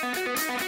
Thank.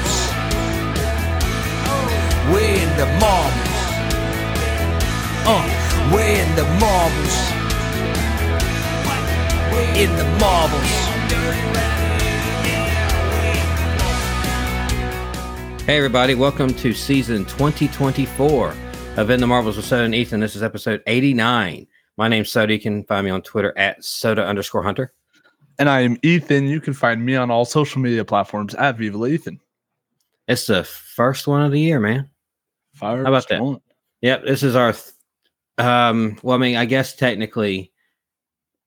We're in the marbles. Uh, we're in the marbles. In the marbles. Hey, everybody, welcome to season 2024 of In the Marbles with Soda and Ethan. This is episode 89. My name's Soda. You can find me on Twitter at soda underscore hunter. And I am Ethan. You can find me on all social media platforms at Viva La Ethan. It's the first one of the year, man. Fire How about that? Yep, this is our. Th- um, well, I mean, I guess technically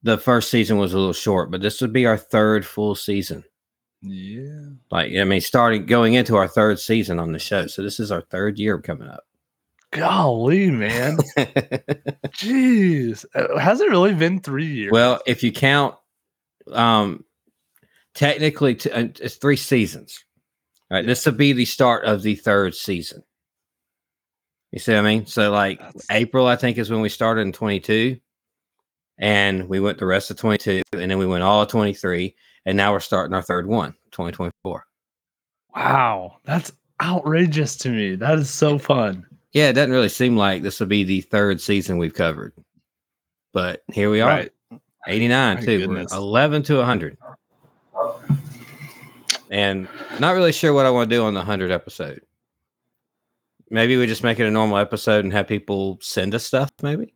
the first season was a little short, but this would be our third full season. Yeah. Like, I mean, starting going into our third season on the show. So this is our third year coming up. Golly, man. Jeez. Uh, Has it really been three years? well, if you count, um, technically, t- uh, it's three seasons. All right, this would be the start of the third season. You see what I mean? So, like That's- April, I think is when we started in 22, and we went the rest of 22, and then we went all of 23, and now we're starting our third one, 2024. wow. That's outrageous to me. That is so fun. Yeah, it doesn't really seem like this will be the third season we've covered, but here we are, Right. 89 My too, We're goodness. 11 to 100. And not really sure what I want to do on the 100 episode. Maybe we just make it a normal episode and have people send us stuff, maybe.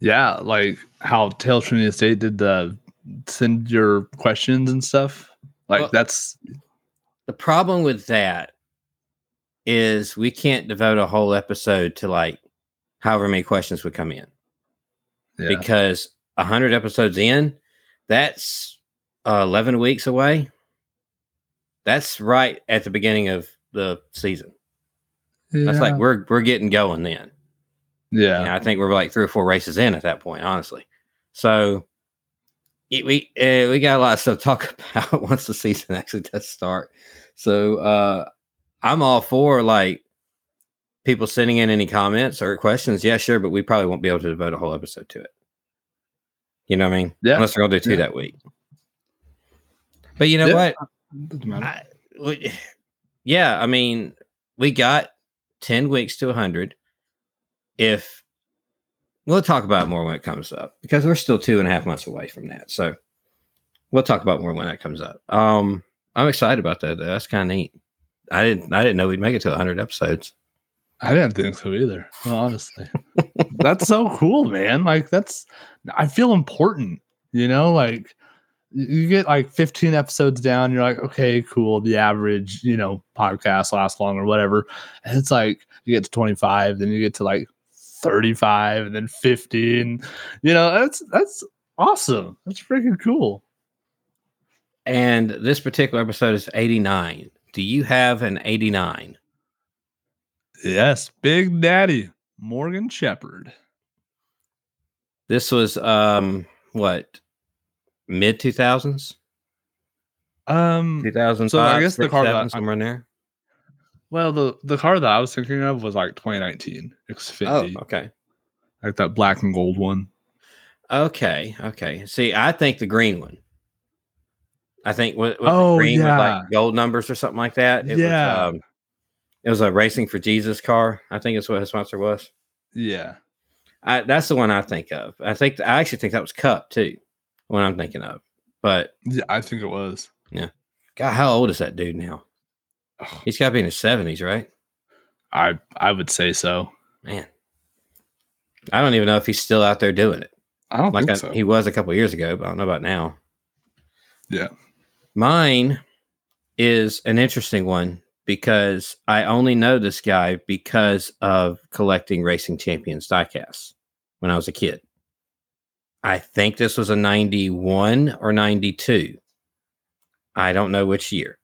Yeah. Like how Tales from the Estate did the send your questions and stuff. Like Well- that's The problem with that is we can't devote a whole episode to like however many questions would come in yeah. because 100 episodes in, that's uh, 11 weeks away. That's right at the beginning of the season. That's like we're we're getting going then. yeah. Yeah, I think we're like three or four races in at that point, honestly. So it, we uh, we got a lot of stuff to talk about once the season actually does start. So uh, I'm all for like people sending in any comments or questions. Yeah, sure, but we probably won't be able to devote a whole episode to it. You know what I mean? Yeah. Unless we're gonna do two Yeah. that week. But you know Yeah. what? I, yeah, I mean, we got 10 weeks to 100. If we'll talk about more when it comes up because we're still two and a half months away from that. So we'll talk about more when that comes up. Um, I'm excited about that. Though. That's kind of neat. I didn't, I didn't know we'd make it to 100 episodes. I didn't think so either. Well, honestly, that's so cool, man. Like that's, I feel important. You know, like you get like 15 episodes down, you're like, okay, cool. The average, you know, podcast lasts long or whatever. And it's like you get to 25, then you get to like 35, and then 50, and you know, that's that's awesome. That's freaking cool. And this particular episode is 89. Do you have an 89? Yes, Big Daddy Morgan Shepherd. This was, um, what, mid 2000s? Um, 2005, So I guess the car that- somewhere in there. well, the the car that I was thinking of was like 2019 Xfinity. Oh, okay. like that black and gold one. Okay, okay. See, I think the green one. I think what, what Oh, the green with yeah. like gold numbers or something like that. It Yeah. was um, it was a racing for Jesus car. I think it's what his sponsor was. Yeah. I, that's the one I think of. I think I actually think that was Cup too. What I'm thinking of. But Yeah, I think it was. Yeah. God, how old is that dude now? He's got to be in his seventies, right? I I would say so. Man, I don't even know if he's still out there doing it. I don't Like think I, so. he was a couple years ago, but I don't know about now. Yeah. Mine is an interesting one because I only know this guy because of collecting Racing Champions diecasts when I was a kid. I think this was a 91 or 92. I don't know which year.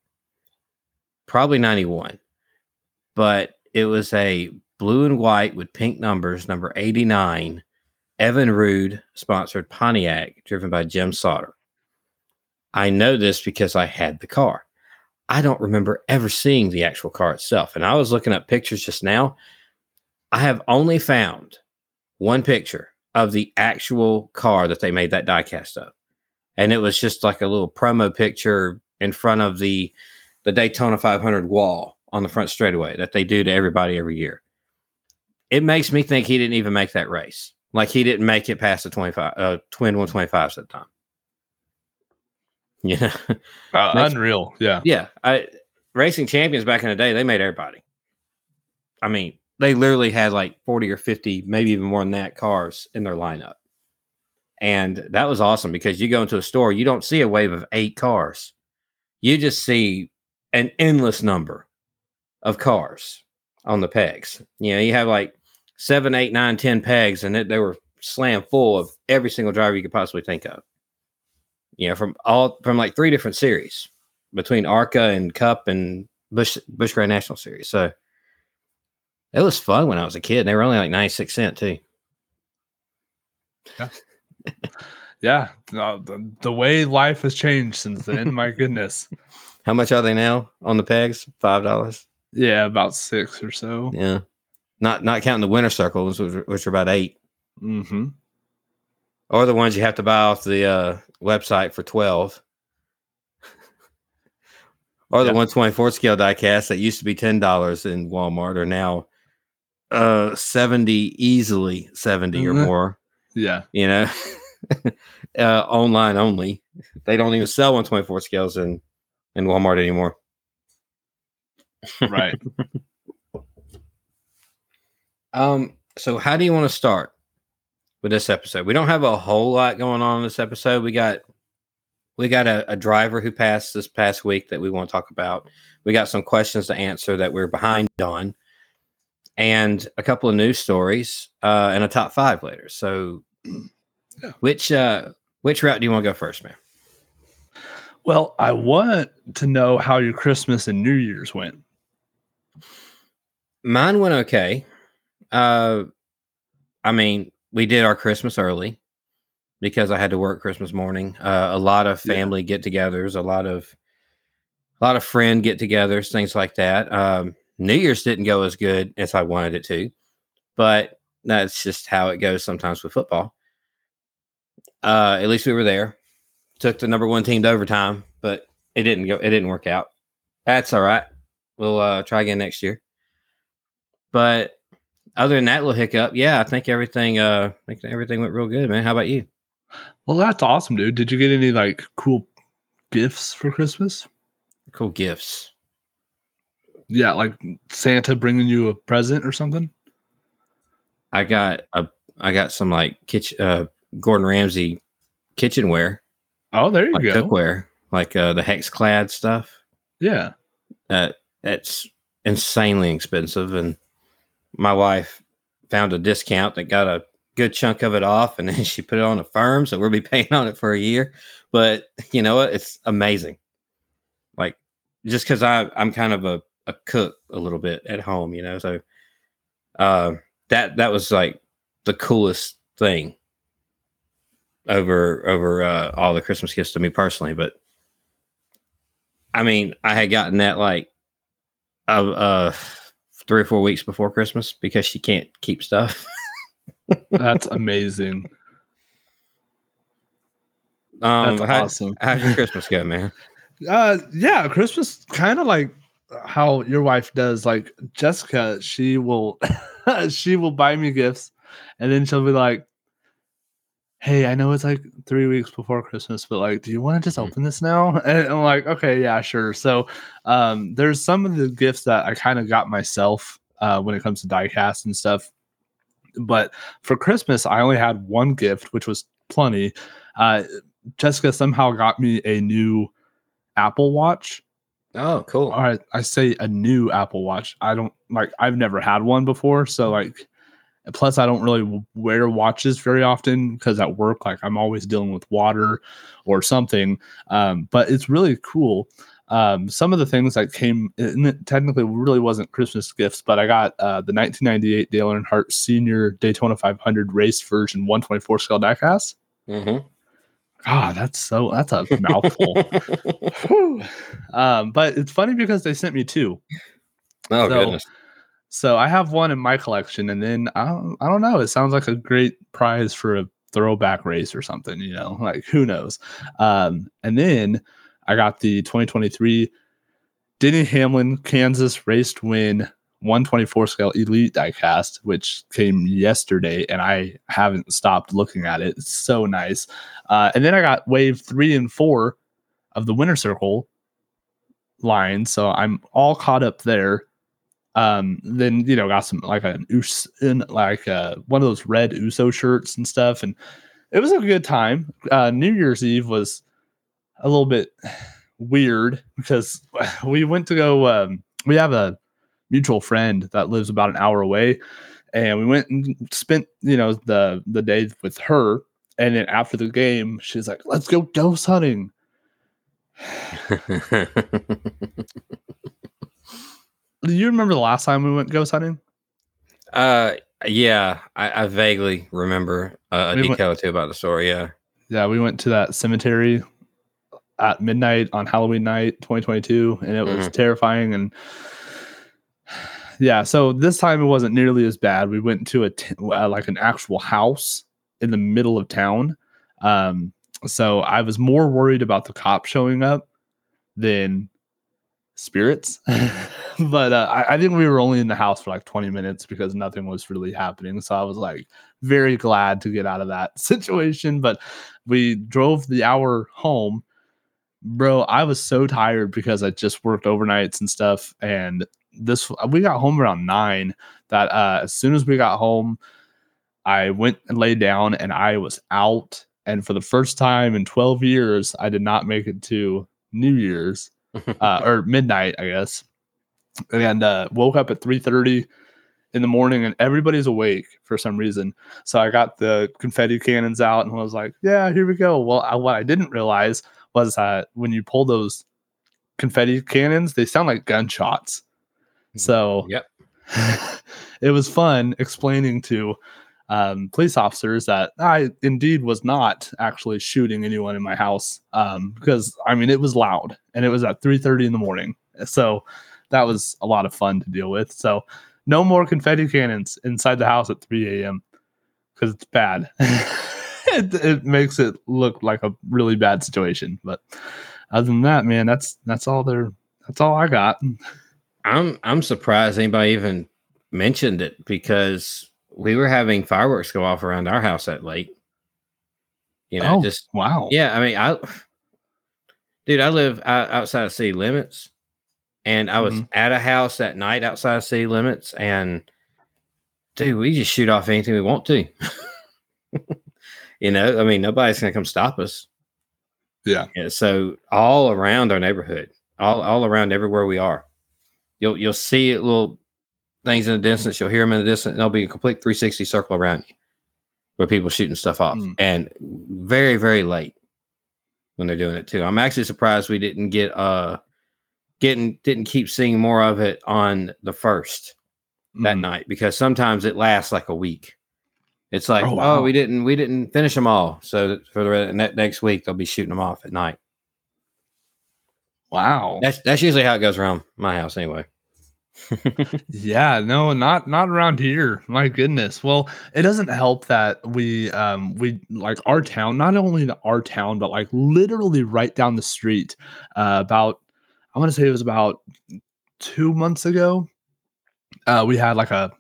Probably 91. But it was a blue and white with pink numbers, number 89, Evinrude sponsored Pontiac, driven by Jim Sauter. I know this because I had the car. I don't remember ever seeing the actual car itself. And I was looking up pictures just now. I have only found one picture of the actual car that they made that diecast of. And it was just like a little promo picture in front of the the Daytona 500 wall on the front straightaway that they do to everybody every year. It makes me think he didn't even make that race. Like he didn't make it past the 25 uh twin 125s at the time. Yeah. Uh, Makes- unreal. Yeah. Yeah, I racing champions back in the day, they made everybody. I mean, they literally had like 40 or 50, maybe even more than that cars in their lineup. And that was awesome because you go into a store, you don't see a wave of eight cars. You just see an endless number of cars on the pegs. You know, you have like seven, eight, nine, ten pegs, and it, they were slammed full of every single driver you could possibly think of. You know, from all from like three different series between ARCA and Cup and Bush Bush Grand National Series. So it was fun when I was a kid. They were only like 96 cent too. Yeah. Uh, the, the way life has changed since then, my goodness. How much are they now on the pegs? Five dollars. Yeah, about six or so. Yeah. Not not counting the Winner's Circles, which, are- which are about eight. Mm-hmm. Or the ones you have to buy off the uh, website for 12. or the Yeah. 124 scale diecast that used to be $10 in Walmart are now uh 70 easily 70 or Mhm. more. Yeah. you know, uh, online only. They don't even sell 124 scales in in Walmart anymore. Right. Um, so how do you want to start with this episode? We don't have a whole lot going on in this episode. We got we got a, a driver who passed this past week that we want to talk about. We got some questions to answer that we're behind on, and a couple of news stories, uh, and a top five later. So, Yeah. which uh, which route do you want to go first, man? well, I want to know how your Christmas and New Year's went. Mine went okay. Uh, I mean, we did our Christmas early because I had to work Christmas morning. Uh, a lot of Yeah. family get-togethers, a lot of a lot of friend get-togethers, things like that. Um, New Year's didn't go as good as I wanted it to, but that's just how it goes sometimes with football. Uh, at least we were there. Took the number one team to overtime, but it didn't go. It didn't work out. That's all right. We'll uh, try again next year. But other than that little hiccup, yeah, I think everything uh I think everything went real good, man. How about you? Well, that's awesome, dude. Did you get any like cool gifts for Christmas? Cool gifts. Yeah, like Santa bringing you a present or something. I got a I got some like kitchen uh Gordon Ramsay kitchenware, Oh, there you like go. cookware, like uh the HexClad stuff. Yeah. Uh that's insanely expensive and my wife found a discount that got a good chunk of it off and then she put it on Affirm so we'll be paying on it for a year but you know what it's amazing like just because i i'm kind of a, a cook a little bit at home you know so uh that that was like the coolest thing over over uh all the christmas gifts to me personally but i mean i had gotten that like uh, uh three or four weeks before christmas because she can't keep stuff That's amazing. um That's how, awesome. how'd your christmas go man Uh yeah, Christmas kind of like how your wife does. Like Jessica, she will she will buy me gifts and then she'll be like, Hey, I know it's like three weeks before Christmas, but like, do you want to just Mm. open this now? And I'm like, okay, yeah, sure. So um there's some of the gifts that I kind of got myself uh when it comes to diecast and stuff But for Christmas, I only had one gift, which was plenty. Uh, Jessica somehow got me a new Apple Watch. Oh, cool. All right, I say a new Apple Watch. I don't like. I've never had one before, so like. Plus, I don't really wear watches very often because at work, like I'm always dealing with water or something. Um, but it's really cool. Um, some of the things that came technically really wasn't Christmas gifts, but I got uh, the 1998 Dale Earnhardt Senior Daytona 500 race version 124 scale diecast. Mm-hmm. God, that's so that's a mouthful. um, but it's funny because they sent me two. Oh So, goodness. So I have one in my collection, and then I don't, I don't know. It sounds like a great prize for a throwback race or something, you know, like who knows. Um, and then I got the 2023 Denny Hamlin Kansas Race to Win 124 scale Elite diecast, which came yesterday, and I haven't stopped looking at it. It's so nice. Uh, and then I got wave three and four of the Winner's Circle line, so I'm all caught up there um then you know got some like an us in like uh one of those red uso shirts and stuff and it was a good time uh new year's eve was a little bit weird because we went to go um we have a mutual friend that lives about an hour away. And we went and spent you know the the day with her. And then after the game she's like let's go ghost hunting. Do you remember the last time we went ghost hunting? Uh, yeah, I, I vaguely remember uh, a We went- decal or two about the story. Yeah. Yeah, we went to that cemetery at midnight on Halloween night 2022 and it was terrifying. And yeah, so this time it wasn't nearly as bad. We went to a t- uh, like an actual house in the middle of town. Um so I was more worried about the cop showing up than spirits. but uh, I, I think we were only in the house for like 20 minutes because nothing was really happening. So I was like very glad to get out of that situation. But we drove the hour home. Bro, I was so tired because I just worked overnights and stuff. And this, we got home around nine. That uh, as soon as we got home, I went and laid down and I was out. And for the first time in 12 years, I did not make it to New Year's uh, or midnight, I guess. And uh, woke up at 3:30 in the morning, and everybody's awake for some reason. So I got the confetti cannons out and I was like, "Yeah, here we go." Well, I, what I didn't realize was that when you pull those confetti cannons, they sound like gunshots. So Yep. it was fun explaining to um, police officers that I indeed was not actually shooting anyone in my house um, because I mean it was loud and it was at 3:30 in the morning, so that was a lot of fun to deal with. So no more confetti cannons inside the house at 3 a.m. because it's bad. it, it makes it look like a really bad situation. But other than that, man, that's that's all there. That's all I got. I'm I'm surprised anybody even mentioned it because we were having fireworks go off around our house that late. You know, oh, just wow. yeah. I mean, I dude, I live out, outside of city limits, and I was Mhm. at a house that night outside of city limits, and dude, we just shoot off anything we want to. you know, I mean, nobody's gonna come stop us. Yeah. Yeah, so all around our neighborhood, all all around everywhere we are, you'll you'll see little things in the distance. You'll hear them in the distance. And there'll be a complete 360 circle around you, where people shooting stuff off, Mm. and very very late when they're doing it too. I'm actually surprised we didn't get uh getting didn't keep seeing more of it on the first that Mm. night because sometimes it lasts like a week. It's like, Oh, oh, we didn't we didn't finish them all, so for the next week they'll be shooting them off at night. Wow. That's that's usually how it goes around my house anyway. Yeah, no, not not around here. My goodness. Well, it doesn't help that we um we like our town, not only our town, but like literally right down the street. Uh, about I want to say it was about two months ago. Uh, we had like a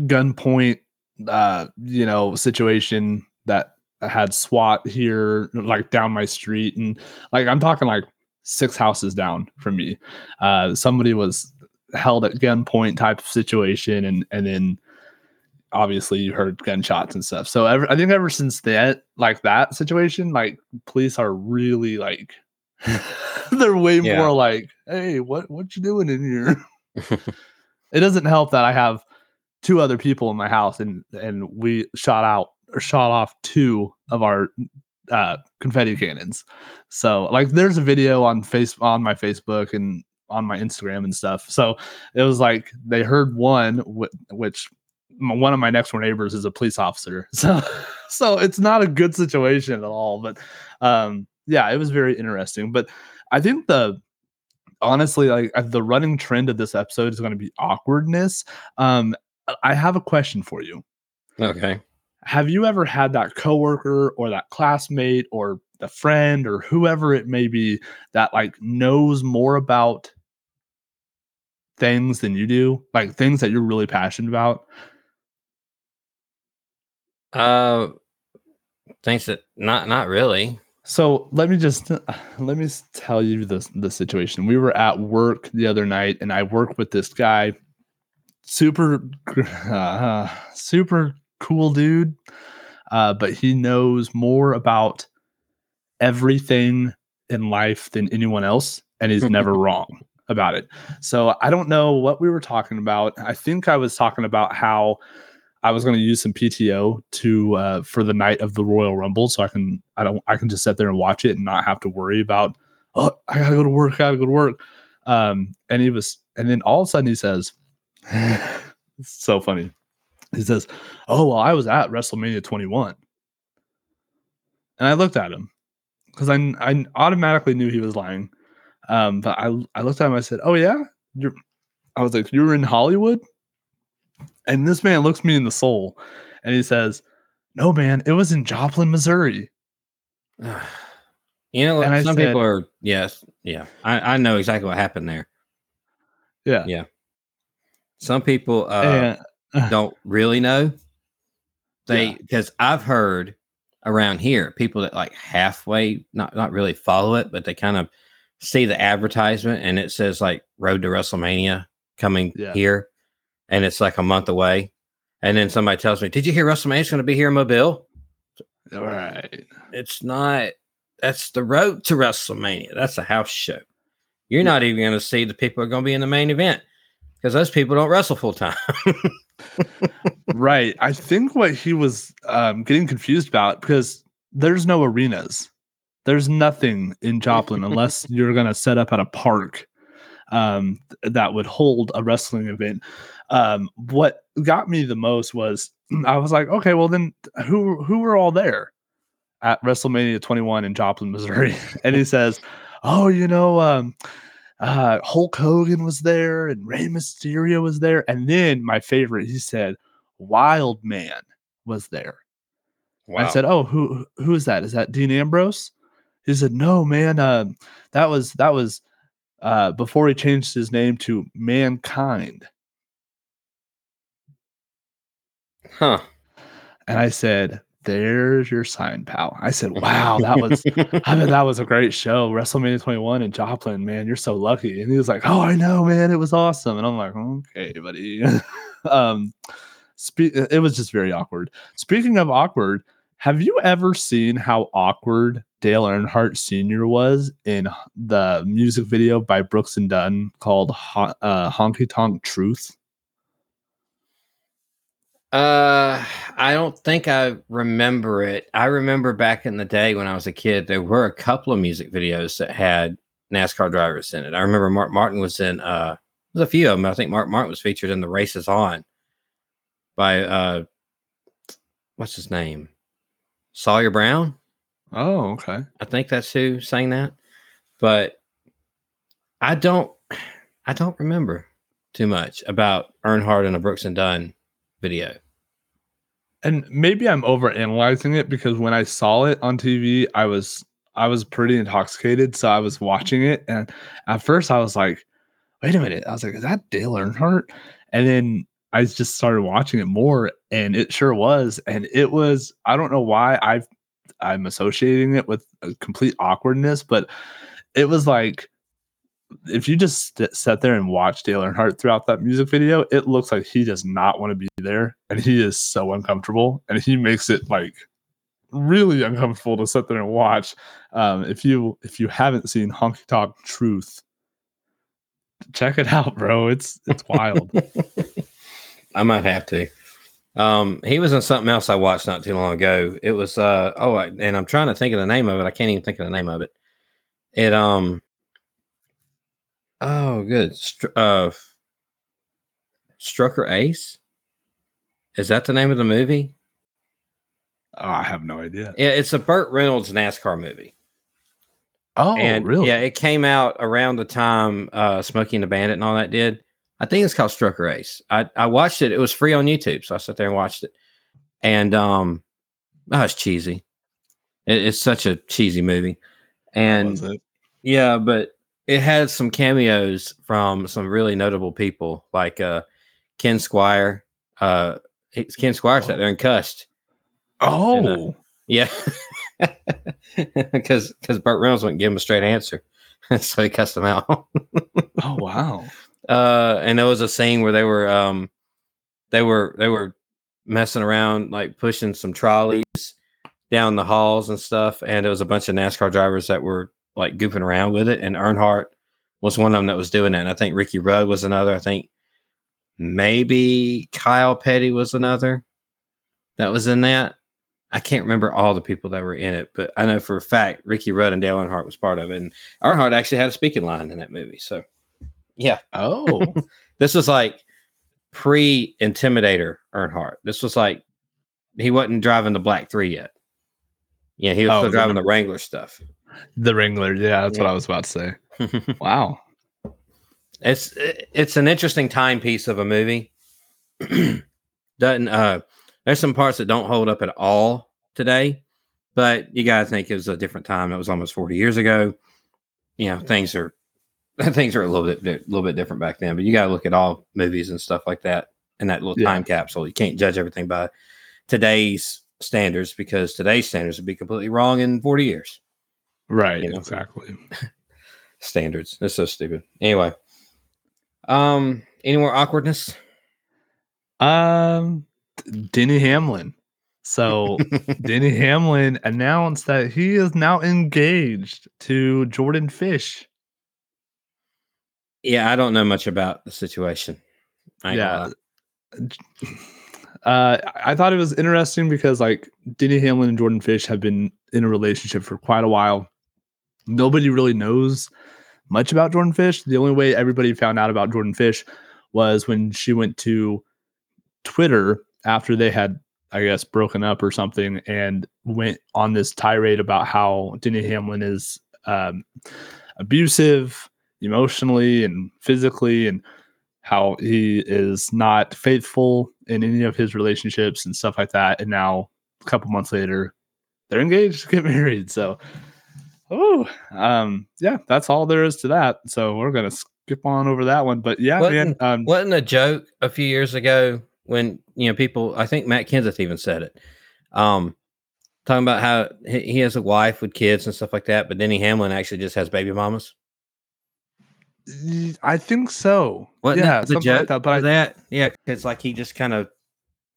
gunpoint, uh, you know, situation that had SWAT here, like down my street, and like I'm talking like six houses down from me. Uh, somebody was held at gunpoint type of situation and and then obviously you heard gunshots and stuff. So ever, I think ever since that, like that situation, like police are really like they're way Yeah. more like, hey, what what you doing in here? it doesn't help that I have two other people in my house and and we shot out or shot off two of our uh confetti cannons. So like there's a video on face on my Facebook and on my Instagram and stuff. So it was like they heard one wh- which one of my next door neighbors is a police officer. So so it's not a good situation at all, but um yeah, it was very interesting, but I think the honestly like uh, the running trend of this episode is going to be awkwardness. Um I have a question for you okay. Have you ever had that coworker or that classmate or the friend or whoever it may be that like knows more about things than you do? Like things that you're really passionate about? Uh, thanks that not not really. so let me just let me tell you the, the situation. We were at work the other night and i work with this guy super uh, super cool dude uh, but he knows more about everything in life than anyone else and he's never wrong about it. So i don't know what we were talking about. I think i was talking about how i was going to use some pto to uh, for the night of the royal rumble so i can i don't i can just sit there and watch it and not have to worry about oh i gotta go to work i gotta go to work. Um and he was and then all of a sudden he says it's so funny he says oh well i was at wrestlemania 21 and i looked at him because I, I automatically knew he was lying um but i i looked at him i said oh yeah you're i was like you were in hollywood and this man looks me in the soul and he says no man it was in joplin missouri You know, And some said- people are yes, yeah. I, I know exactly what happened there. yeah, Yeah. Some people uh, and don't really know. They Yeah. because I've heard around here people that like halfway not not really follow it, but they kind of see the advertisement and it says like Road to WrestleMania coming Yeah. here, and it's like a month away, and then somebody tells me, "Did you hear WrestleMania's going to be here in Mobile?" all right It's not. That's the road to WrestleMania. That's a house show. You're not even going to see the people are going to be in the main event because those people don't wrestle full time. right. I think what he was um getting confused about because there's no arenas. There's nothing in joplin unless you're going to set up at a park um that would hold a wrestling event. Um what got me the most was i was like okay well then who who were all there at wrestlemania 21 in joplin missouri? And he says oh you know um uh hulk hogan was there and Rey mysterio was there and then my favorite he said wild man was there I said, "Oh, who who is that? Is that Dean Ambrose?" He said, "No, man. Uh, that was that was uh, before he changed his name to Mankind." huh? And I said, "There's your sign, pal." I said, "Wow, that was I mean, that was a great show. WrestleMania 21 in Joplin, man. You're so lucky." And he was like, "Oh, I know, man. It was awesome." And I'm like, "Okay, buddy." um, spe- it was just very awkward. Speaking of awkward, have you ever seen how awkward Dale Earnhardt Sr. was in the music video by Brooks and Dunn called Hon- uh, "Honky Tonk Truth"? Uh, I don't think I remember it. I remember back in the day when I was a kid, there were a couple of music videos that had NASCAR drivers in it. I remember Mark Martin was in. Uh, there's a few of them. I think Mark Martin was featured in the Race Is On by uh, what's his name, Sawyer Brown. Oh, okay. I think that's who sang that. But I don't I don't remember too much about Earnhardt and a Brooks and Dunn video. and maybe I'm overanalyzing it because when I saw it on TV, I was I was pretty intoxicated, so I was watching it, and at first I was like, "Wait a minute!" I was like, "Is that Dale Earnhardt?" And then I just started watching it more, and it sure was, and it was. I don't know why I've I'm associating it with a complete awkwardness, but it was like if you just st- sat there and watch Dale Earnhardt throughout that music video, it looks like he does not want to be there, and he is so uncomfortable, and he makes it like really uncomfortable to sit there and watch. Um, if you if you haven't seen Honky Tonk Truth, check it out, bro. It's it's wild. I might have to. Um, he was in something else I watched not too long ago. It was uh oh, I, and I'm trying to think of the name of it. I can't even think of the name of it. It um oh good Str- uh Stroker Ace. Is that the name of the movie? oh, I have no idea. Yeah, it's a Burt Reynolds NASCAR movie. Oh, and really? yeah, it came out around the time uh Smokey and the Bandit and all that did. I think it's called Stroker Ace. I, I watched it. It was free on YouTube, so I sat there and watched it. And um, oh, it's cheesy. It, it's such a cheesy movie. And yeah, but it had some cameos from some really notable people, like uh Ken Squier. Uh, Ken Squier sat there and cussed. Oh, Yeah, because because Burt Reynolds wouldn't give him a straight answer, so he cussed him out. oh, wow. uh and there was a scene where they were um they were they were messing around like pushing some trolleys down the halls and stuff and there was a bunch of NASCAR drivers that were like goofing around with it and Earnhardt was one of them that was doing that and I think Ricky Rudd was another I think maybe Kyle Petty was another that was in that I can't remember all the people that were in it but I know for a fact Ricky Rudd and Dale Earnhardt was part of it and Earnhardt actually had a speaking line in that movie so yeah Oh, this was like pre Intimidator Earnhardt. This was like he wasn't driving the Black Three yet. Yeah, he was Oh, still driving the Wrangler stuff. The Wrangler. Yeah, that's what I was about to say. Wow. it's it's an interesting timepiece of a movie. Doesn't uh there's some parts that don't hold up at all today, but you gotta think it was a different time. It was almost 40 years ago. You know, things are things are a little bit a little bit different back then, but you gotta look at all movies and stuff like that in that little Yeah. time capsule. You can't judge everything by today's standards because today's standards would be completely wrong in 40 years. Right. You know. Exactly. Standards. That's so stupid. Anyway. Um, any more awkwardness? Um, Denny Hamlin. So Denny Hamlin announced that he is now engaged to Jordan Fish. Yeah, I don't know much about the situation. I Yeah. Uh, I thought it was interesting because like Denny Hamlin and Jordan Fish have been in a relationship for quite a while. Nobody really knows much about Jordan Fish. The only way everybody found out about Jordan Fish was when she went to Twitter after they had, I guess, broken up or something, and went on this tirade about how Denny Hamlin is um, abusive emotionally and physically, and how he is not faithful in any of his relationships and stuff like that. And now, a couple months later, they're engaged to get married. So, oh, um, yeah, that's all there is to that. So we're gonna skip on over that one. But yeah, Wasn't- um, Wasn't a joke a few years ago when you know people? I think Matt Kenseth even said it. Um, talking about how he, he has a wife with kids and stuff like that, but Denny Hamlin actually just has baby mamas. I think so. Wasn't yeah, that the something like joke? that. But I, that yeah, it's like he just kind of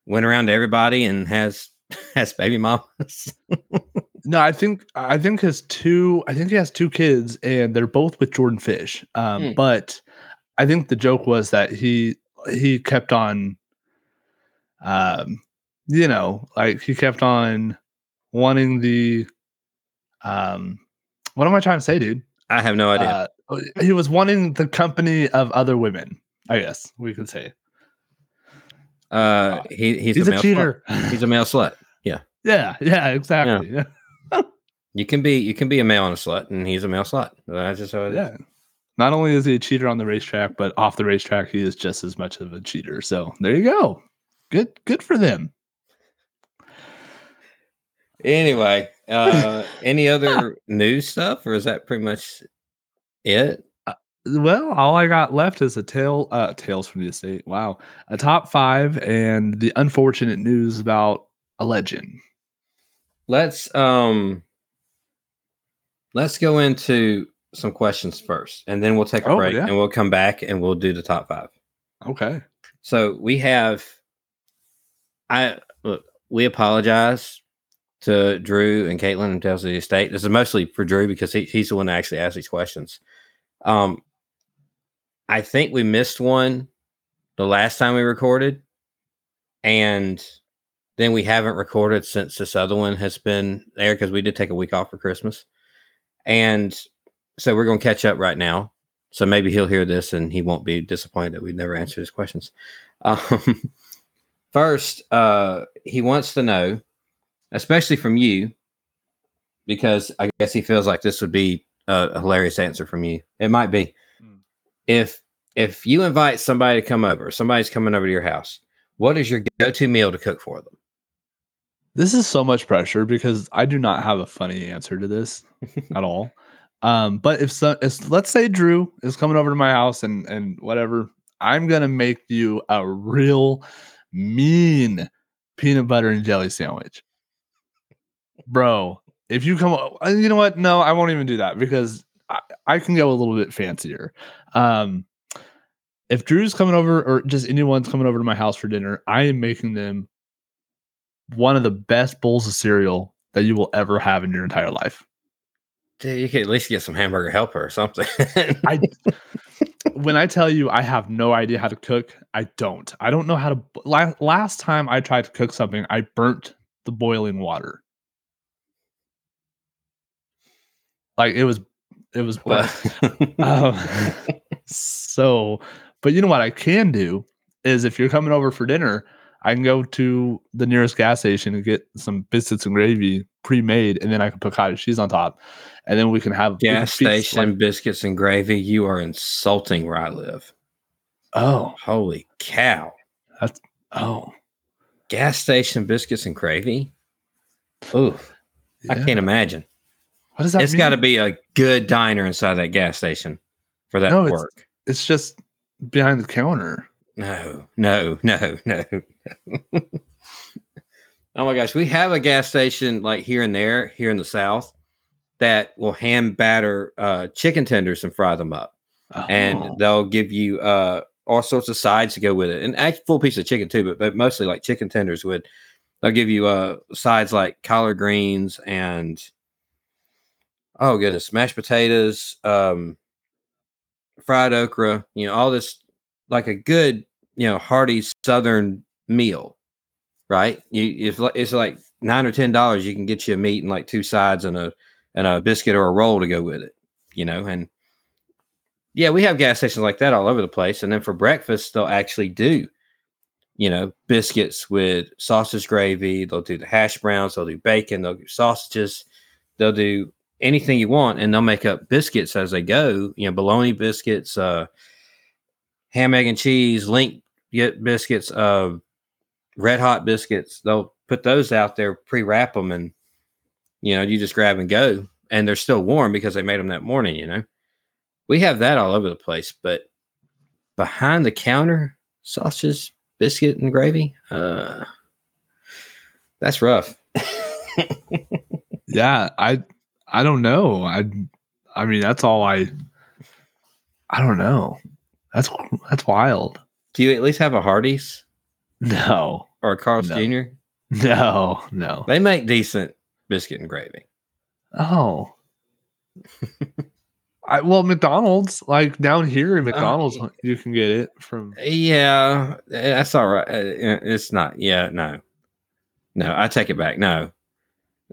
went around to everybody and has has baby mamas. No, I think I think his two I think he has two kids and they're both with Jordan Fish. Um, Hmm. but I think the joke was that he he kept on um you know, like he kept on wanting the um what am I trying to say, dude? I have no idea. Uh, he was wanting the company of other women, I guess we could say. Uh, he he's, He's, a, a, slut. cheater. He's a male slut. Yeah. Yeah, yeah, exactly. Yeah. You can be you can be a male and a slut, and he's a male slut. That's just how it is. Yeah. Not only is he a cheater on the racetrack, but off the racetrack, he is just as much of a cheater. So there you go. Good, good for them. Anyway, uh, any other news stuff, or is that pretty much it? Well, all I got left is a tale, uh, tales from the estate. Wow, a top five, and the unfortunate news about a legend. Let's um, let's go into some questions first, and then we'll take a Oh, break yeah. and we'll come back and we'll do the top five. Okay. So we have, I look, we apologize to Drew and Caitlin and Tales of the Estate. This is mostly for Drew because he, he's the one that actually asked these questions. Um, I think we missed one the last time we recorded, and then we haven't recorded since this other one has been there because we did take a week off for Christmas, and so we're going to catch up right now. So maybe he'll hear this and he won't be disappointed that we never answered his questions. Um, first, uh, he wants to know, especially from you, because I guess he feels like this would be a, hilarious answer from you. It might be. Hmm. If if you invite somebody to come over, somebody's coming over to your house, what is your go-to meal to cook for them? This is so much pressure because I do not have a funny answer to this at all. Um, but if so, if let's say Drew is coming over to my house and and whatever, I'm gonna make you a real mean peanut butter and jelly sandwich, bro. If you come, uh, you know what? No, I won't even do that because I, I can go a little bit fancier. Um, if Drew's coming over or just anyone's coming over to my house for dinner, I am making them one of the best bowls of cereal that you will ever have in your entire life. Dude, you could at least get some hamburger helper or something. I when I tell you I have no idea how to cook, I don't. I don't know how to. la- Last time I tried to cook something, I burnt the boiling water. Like it was, it was. Um, so, but you know what I can do is if you're coming over for dinner, I can go to the nearest gas station and get some biscuits and gravy pre-made, and then I can put cottage cheese on top, and then we can have can gas station like- biscuits and gravy. You are insulting where I live. oh, Holy cow! That's oh, Gas station biscuits and gravy. Ooh, I can't imagine. What does that It's got to be a good diner inside that gas station for that No, to it's- work. It's just behind the counter. No, no, no, no. oh my gosh, we have a gas station like here and there here in the south that will hand batter uh, chicken tenders and fry them up. Oh. and they'll give you uh all sorts of sides to go with it and actually full piece of chicken too but, but mostly like chicken tenders would they'll give you uh sides like collard greens and oh goodness mashed potatoes um fried okra you know all this like a good you know hearty southern meal right you it's like it's like nine or ten dollars you can get you a meat and like two sides and a and a biscuit or a roll to go with it you know and yeah, we have gas stations like that all over the place. And then for breakfast, they'll actually do, you know, biscuits with sausage gravy. They'll do the hash browns. They'll do bacon. They'll do sausages. They'll do anything you want, and they'll make up biscuits as they go. You know, bologna biscuits, uh, ham, egg, and cheese, link get biscuits, uh, red hot biscuits. They'll put those out there, pre wrap them, and you know, you just grab and go. And they're still warm because they made them that morning. You know we have that all over the place but behind the counter sausages biscuit and gravy uh that's rough yeah, I I don't know. I I mean that's all I I don't know. That's that's wild. do you at least have a hardee's No. or a carl's No. jr No, no. they make decent biscuit and gravy Oh. I well McDonald's like down here in Oh, McDonald's y- you can get it from yeah eh, that's all right Uh, it's not yeah no no i take it back no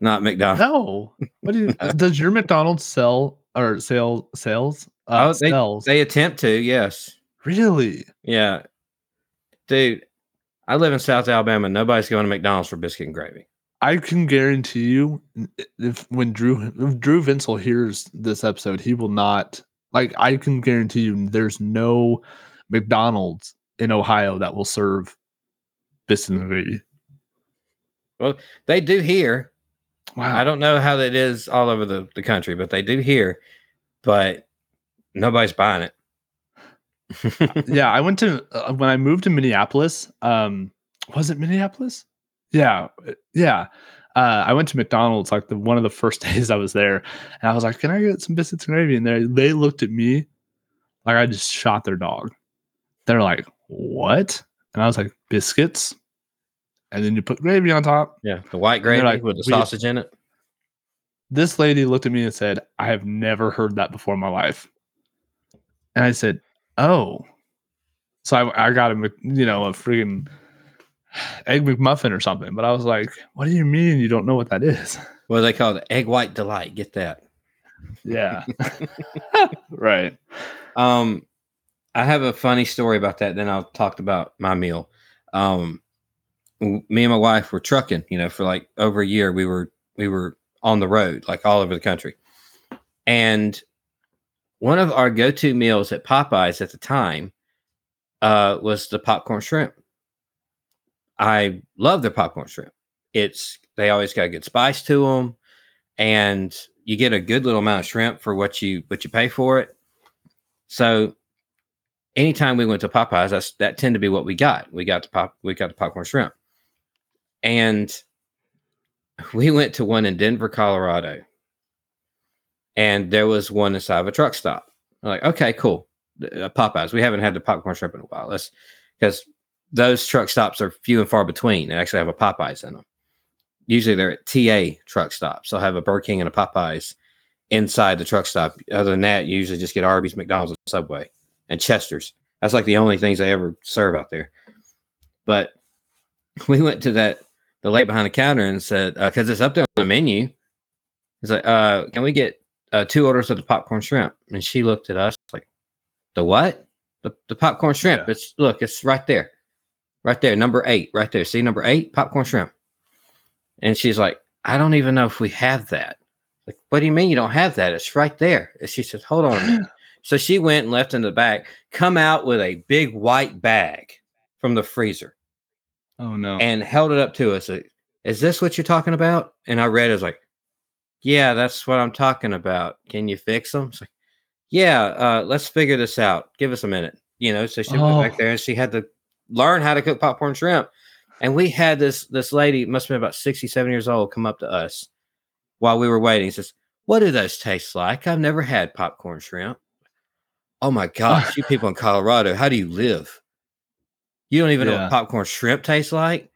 not mcdonald's No. What do you does your McDonald's sell or sell sales? Uh Oh, they- they attempt to yes really? Yeah. Dude, I live in South Alabama. Nobody's going to McDonald's for biscuit and gravy. I can guarantee you, if when Drew if Drew Vinsel hears this episode, he will not like. I can guarantee you, there's no McDonald's in Ohio that will serve biscuit and gravy. Well, they do here. Wow, I don't know how that is all over the, the country, but they do here. But nobody's buying it. yeah, I went to uh, when I moved to Minneapolis. Um, was it Minneapolis? Yeah, uh, yeah. uh, I went to McDonald's like the one of the first days I was there, and I was like, "Can I get some biscuits and gravy?" And they they looked at me like I just shot their dog. They're like, "What?" And I was like, "Biscuits." And then you put gravy on top. Yeah, the white gravy like, with the sausage in it. This lady looked at me and said, "I have never heard that before in my life." And I said, "Oh." So I, I got a, you know, a freaking egg McMuffin or something. But I was like, "What do you mean you don't know what that is?" Do they call it? Egg white delight. Get that. Yeah. right. Um, I have a funny story about that. Then I'll talk about my meal. Um, me and my wife were trucking. You know, for like over a year, we were we were on the road, like all over the country. And one of our go-to meals at Popeyes at the time uh, was the popcorn shrimp. I love their popcorn shrimp. It's they always got a good spice to them, and you get a good little amount of shrimp for what you what you pay for it. So anytime we went to Popeyes, that's that tend to be what we got. We got the pop we got the popcorn shrimp. And we went to one in Denver, Colorado. And there was one inside of a truck stop. I'm like, okay, cool. Uh, Popeyes. We haven't had the popcorn shrimp in a while. Let's because those truck stops are few and far between. They actually have a Popeyes in them. Usually they're at TA truck stops. They'll have a Burger King and a Popeyes inside the truck stop. Other than that, you usually just get Arby's, McDonald's, and Subway, and Chester's. That's like the only things they ever serve out there. But we went to that the lady behind the counter and said because it's up there on the menu. It's like, uh, can we get uh, two orders of the popcorn shrimp? And she looked at us like, the what? The, the popcorn shrimp. Yeah. It's look, it's right there, right there, number eight, right there. See number eight, popcorn shrimp. And she's like, I don't even know if we have that. Like, what do you mean you don't have that? It's right there. And she said, Hold on. So she went and left in the back, come out with a big white bag from the freezer Oh no. and held it up to us. like, Is this what you're talking about? And I read it I was like, Yeah, that's what I'm talking about. Can you fix them? It's like, yeah, uh, let's figure this out. Give us a minute. You know, so she went Oh. back there and she had to learn how to cook popcorn shrimp. And we had this this lady, must have been about 67 years old, come up to us while we were waiting. Says, What do those taste like? I've never had popcorn shrimp. Oh my gosh, you people in Colorado, how do you live? You don't even know what popcorn shrimp tastes like?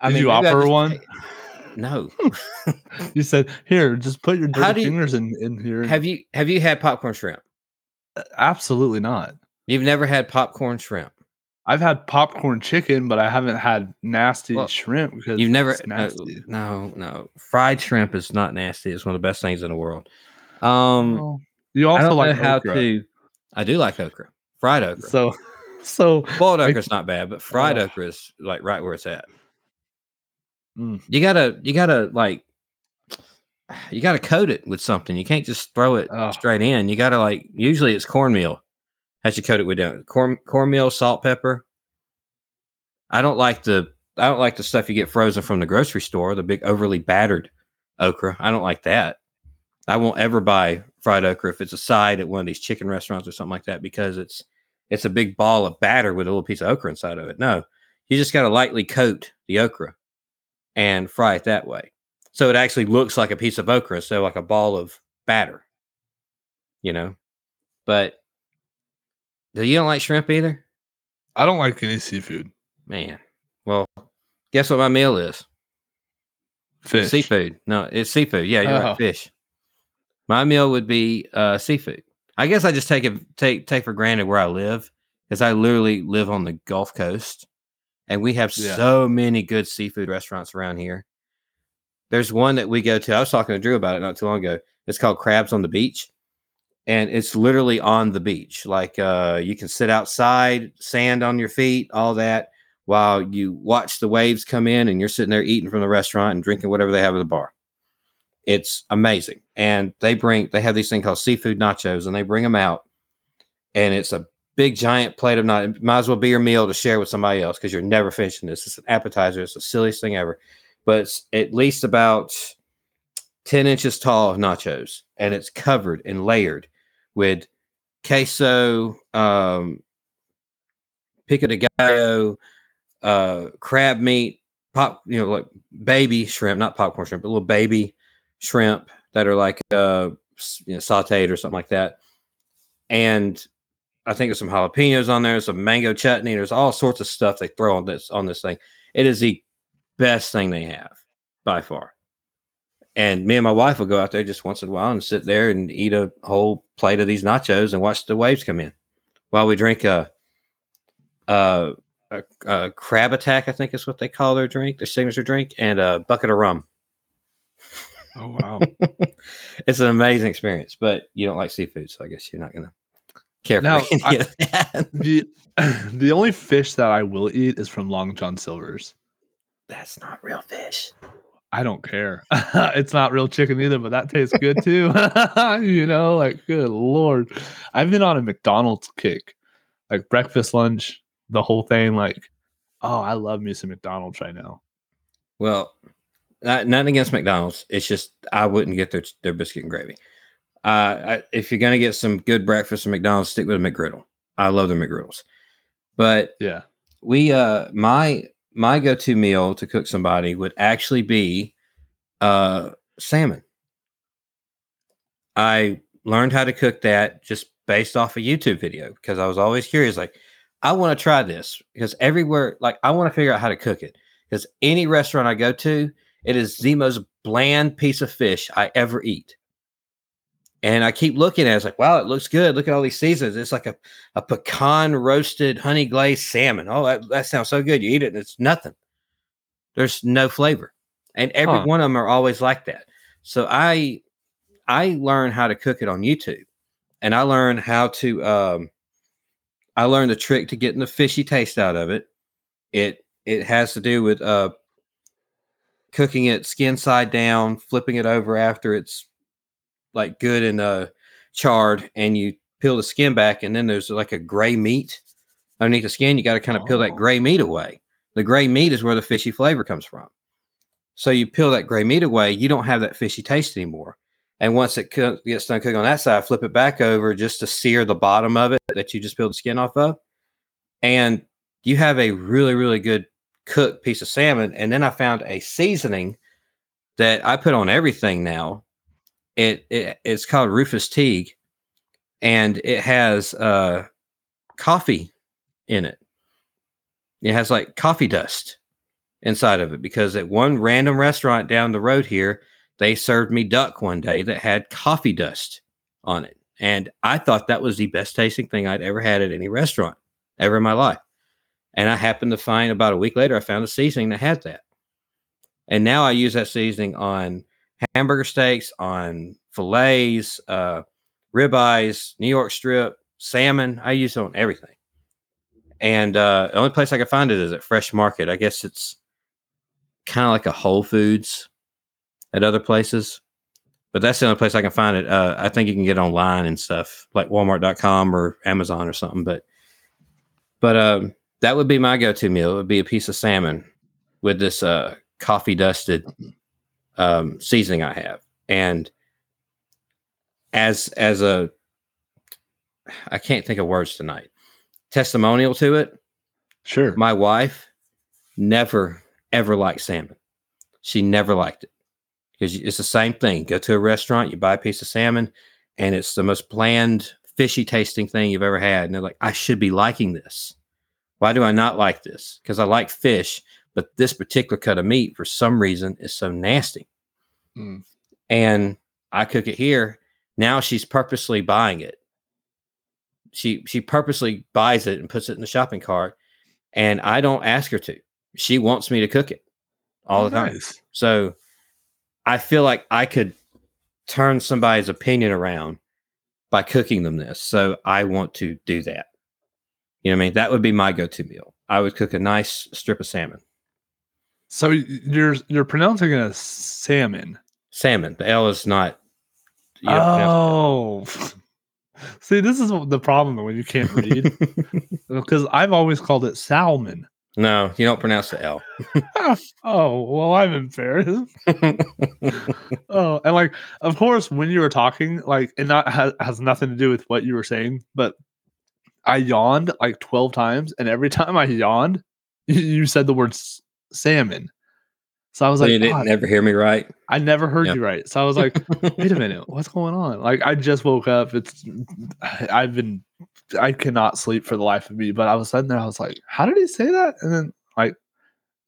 I Did you offer one? No. You said, "Here, just put your dirty you- fingers in in here." have you have you had popcorn shrimp? Absolutely not. You've never had popcorn shrimp. I've had popcorn chicken, but I haven't had nasty Well, shrimp because You've never it's uh, nasty. no, no. Fried shrimp is not nasty. It's one of the best things in the world. Um Well, you also like how to I do like okra. Fried okra. So, so Boiled okra is not bad, but fried Oh. okra is like right where it's at. Mm. You gotta you gotta like you gotta coat it with something. You can't just throw it Oh. straight in. You gotta like usually it's cornmeal. Has you coat it with down corn cornmeal, salt, pepper. I don't like the I don't like the stuff you get frozen from the grocery store, the big overly battered okra. I don't like that. I won't ever buy fried okra if it's a side at one of these chicken restaurants or something like that because it's it's a big ball of batter with a little piece of okra inside of it. No, you just got to lightly coat the okra and fry it that way. So it actually looks like a piece of okra so like a ball of batter. You know? But do you don't like shrimp either? I don't like any seafood. Man. Well, guess what my meal is? Fish. Seafood. No, it's seafood. Yeah, you're Oh. right. Fish. My meal would be uh, seafood. I guess I just take it take take for granted where I live because I literally live on the Gulf Coast, and we have Yeah. so many good seafood restaurants around here. There's one that we go to. I was talking to Drew about it not too long ago. It's called Crabs on the Beach, and it's literally on the beach. Like uh, you can sit outside, sand on your feet, all that, while you watch the waves come in, and you're sitting there eating from the restaurant and drinking whatever they have at the bar. It's amazing, and they bring they have these thing called seafood nachos, and they bring them out, and it's a big giant plate of nachos. Might as well be your meal to share with somebody else because you're never finishing this. It's an appetizer. It's the silliest thing ever, but it's at least about 10 inches tall of nachos and it's covered and layered with queso, um, pico de gallo, uh, crab meat, pop, you know, like baby shrimp, not popcorn shrimp, but little baby shrimp that are like uh you know, sauteed or something like that. And I think there's some jalapenos on there, some mango chutney. There's all sorts of stuff they throw on this on this thing. It is the best thing they have by far. And me and my wife will go out there just once in a while and sit there and eat a whole plate of these nachos and watch the waves come in while we drink a a, a, a crab attack. I think is what they call their drink, their signature drink, and a bucket of rum. Oh wow. it's an amazing experience, but you don't like seafood, so I guess you're not gonna care Now, for any I- of that. the the only fish that I will eat is from Long John Silver's. That's not real fish. I don't care. it's not real chicken either, but that tastes good too. you know, like good lord. I've been on a McDonald's kick. Like breakfast, lunch, the whole thing. Like, oh, I love me some McDonald's right now. Well, not, nothing against McDonald's. It's just I wouldn't get their their biscuit and gravy. Uh, I, if you're gonna get some good breakfast from McDonald's, stick with a McGriddle. I love the McGriddles, but Yeah. we uh my my go-to meal to cook somebody would actually be uh salmon. I learned how to cook that just based off a YouTube video because I was always curious like I want to try this because everywhere like I want to figure out how to cook it because any restaurant I go to it is the most bland piece of fish I ever eat. And I keep looking at it, it's like, wow, it looks good. Look at all these seasons. It's like a, a pecan roasted honey glazed salmon. Oh, that, that sounds so good. You eat it and it's nothing. There's no flavor. And every Huh. one of them are always like that. So I I learned how to cook it on YouTube. And I learned how to um I learned the trick to getting the fishy taste out of it. It it has to do with uh cooking it skin side down, flipping it over after it's like good and uh charred, and you peel the skin back, and then there's like a gray meat underneath the skin. You got to kind of peel that Oh. gray meat away. The gray meat is where the fishy flavor comes from. So you peel that gray meat away, you don't have that fishy taste anymore. And once it co- gets done cooking on that side, flip it back over just to sear the bottom of it that you just peeled the skin off of. And you have a really, really good cooked piece of salmon. And then I found a seasoning that I put on everything now. It, it it's called Rufus Teague, and it has uh coffee in it. It has like coffee dust inside of it because at one random restaurant down the road here, they served me duck one day that had coffee dust on it. And I thought that was the best tasting thing I'd ever had at any restaurant ever in my life. And I happened to find about a week later, I found a seasoning that had that. And now I use that seasoning on hamburger steaks, on fillets, uh, ribeyes, New York strip, salmon. I use it on everything. And uh, the only place I can find it is at Fresh Market. I guess it's kind of like a Whole Foods at other places, but that's the only place I can find it. Uh, I think you can get online and stuff like Walmart.com or Amazon or something. But but um, that would be my go-to meal. It would be a piece of salmon with this uh, coffee dusted um, seasoning I have, and as as a I can't think of words tonight. Testimonial to it. Sure. My wife never ever liked salmon. She never liked it because it's the same thing. Go to a restaurant, you buy a piece of salmon, and it's the most bland, fishy tasting thing you've ever had. And they're like, I should be liking this. Why do I not like this? Because I like fish, but this particular cut of meat, for some reason, is so nasty. Mm. And I cook it here. Now she's purposely buying it. She she purposely buys it and puts it in the shopping cart, and I don't ask her to. She wants me to cook it all Oh, the time. nice. So I feel like I could turn somebody's opinion around by cooking them this. So I want to do that. You know what I mean? That would be my go-to meal. I would cook a nice strip of salmon. So you're you're pronouncing it as salmon. Salmon. The L is not. you don't pronounce Oh. See, this is the problem when you can't read uh, because I've always called it salmon. no, you don't pronounce the L. Oh, well, I'm embarrassed. Oh, and like, of course, when you were talking, like, and that has, has nothing to do with what you were saying, but I yawned like 12 times, and every time I yawned, you- said the word s- salmon. So I was So like, you didn't "God, never hear me right. I never heard Yeah. you right. So I was like, wait a minute, what's going on? Like I just woke up. It's I've been I cannot sleep for the life of me. But I was sitting there, I was like, how did he say that? And then like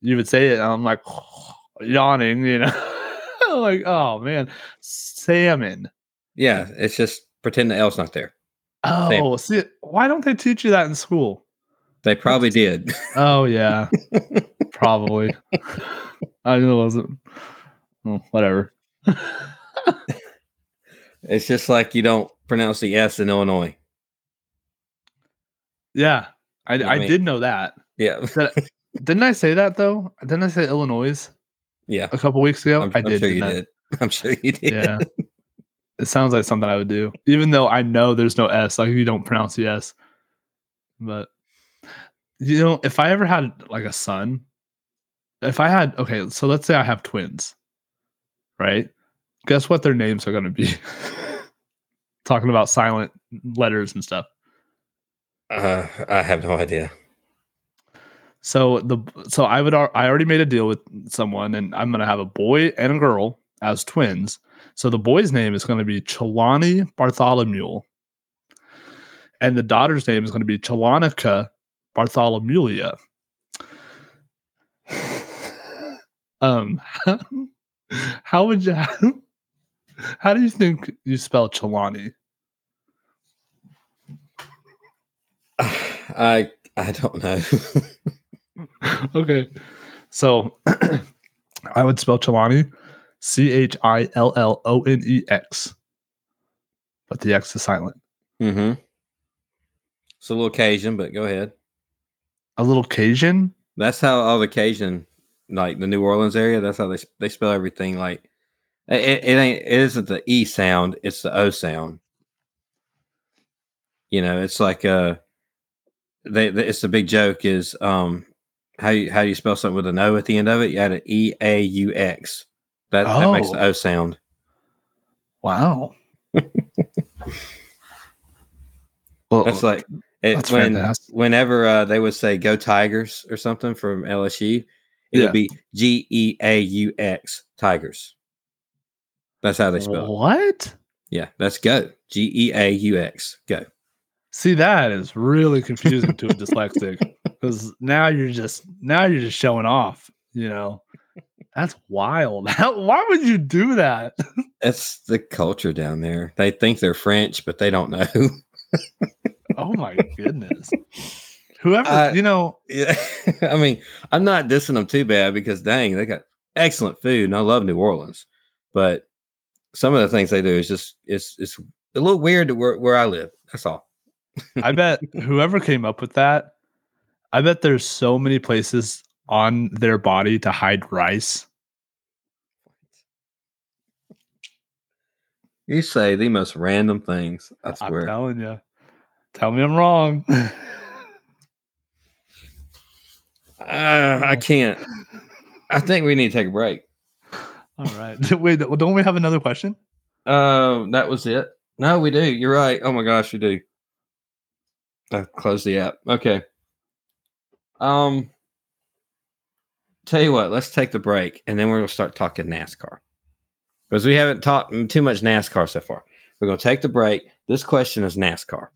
you would say it, and I'm like yawning, you know. like, oh man, salmon. Yeah, it's just pretend the L's not there. Oh, see, why don't they teach you that in school? They probably did. Oh yeah, probably. I know it wasn't. Well, whatever. It's just like you don't pronounce the S in Illinois. Yeah, I, I I mean- did know that. Yeah, That- Didn't I say that though? Didn't I say Illinois yeah. a couple weeks ago? I'm, I I'm did. sure you I? did. I'm sure you did. Yeah. it sounds like something I would do, even though I know there's no S. Like you don't pronounce the S. But you know, if I ever had like a son, if I had okay, so let's say I have twins, right? Guess what their names are going to be? Talking about silent letters and stuff. Uh, I have no idea. So the so I would I already made a deal with someone, and I'm gonna have a boy and a girl as twins. So the boy's name is gonna be Chelani Bartholomew, and the daughter's name is gonna be Chelanica Bartholomelia. Um, how would you? How do you think you spell Chelani? I I don't know. okay. So I would spell Chelani C H I L L O N E X. But the X is silent. mm-hmm. It's a little Cajun, but go ahead. A little Cajun. That's how all the Cajun, like the New Orleans area, that's how they they spell everything. Like it, it, ain't it isn't the E sound, it's the O sound. You know, it's like uh, they, they it's the big joke is um, how you how do you spell something with an O at the end of it? You add an E A U X. That that makes the Oh. O sound. Wow. well, That's like it, That's when fantastic. whenever uh, they would say "Go Tigers" or something from LSU, it Yeah. would be G E A U X Tigers. That's how they spell. it. what? Yeah, that's go. G E A U X. Go. See, that is really confusing to a dyslexic because now you're just now you're just showing off. You know, that's wild. How, why would you do that? That's the culture down there. They think they're French, but they don't know. Oh my goodness. Whoever Uh, you know, yeah, I mean, I'm not dissing them too bad because dang, they got excellent food, and I love New Orleans. But some of the things they do is just it's it's a little weird to where, where I live. That's all. I bet whoever came up with that, I bet there's so many places on their body to hide rice. You say the most random things. I I'm swear. telling you. Tell me I'm wrong. Uh, I can't. I think we need to take a break. All right. Wait, don't we have another question? Uh, that was it. No, we do. You're right. Oh my gosh, we do. I closed the app. Okay. Um, tell you what, let's take the break and then we're gonna start talking NASCAR because we haven't talked too much NASCAR so far. We're gonna take the break. This question is NASCAR.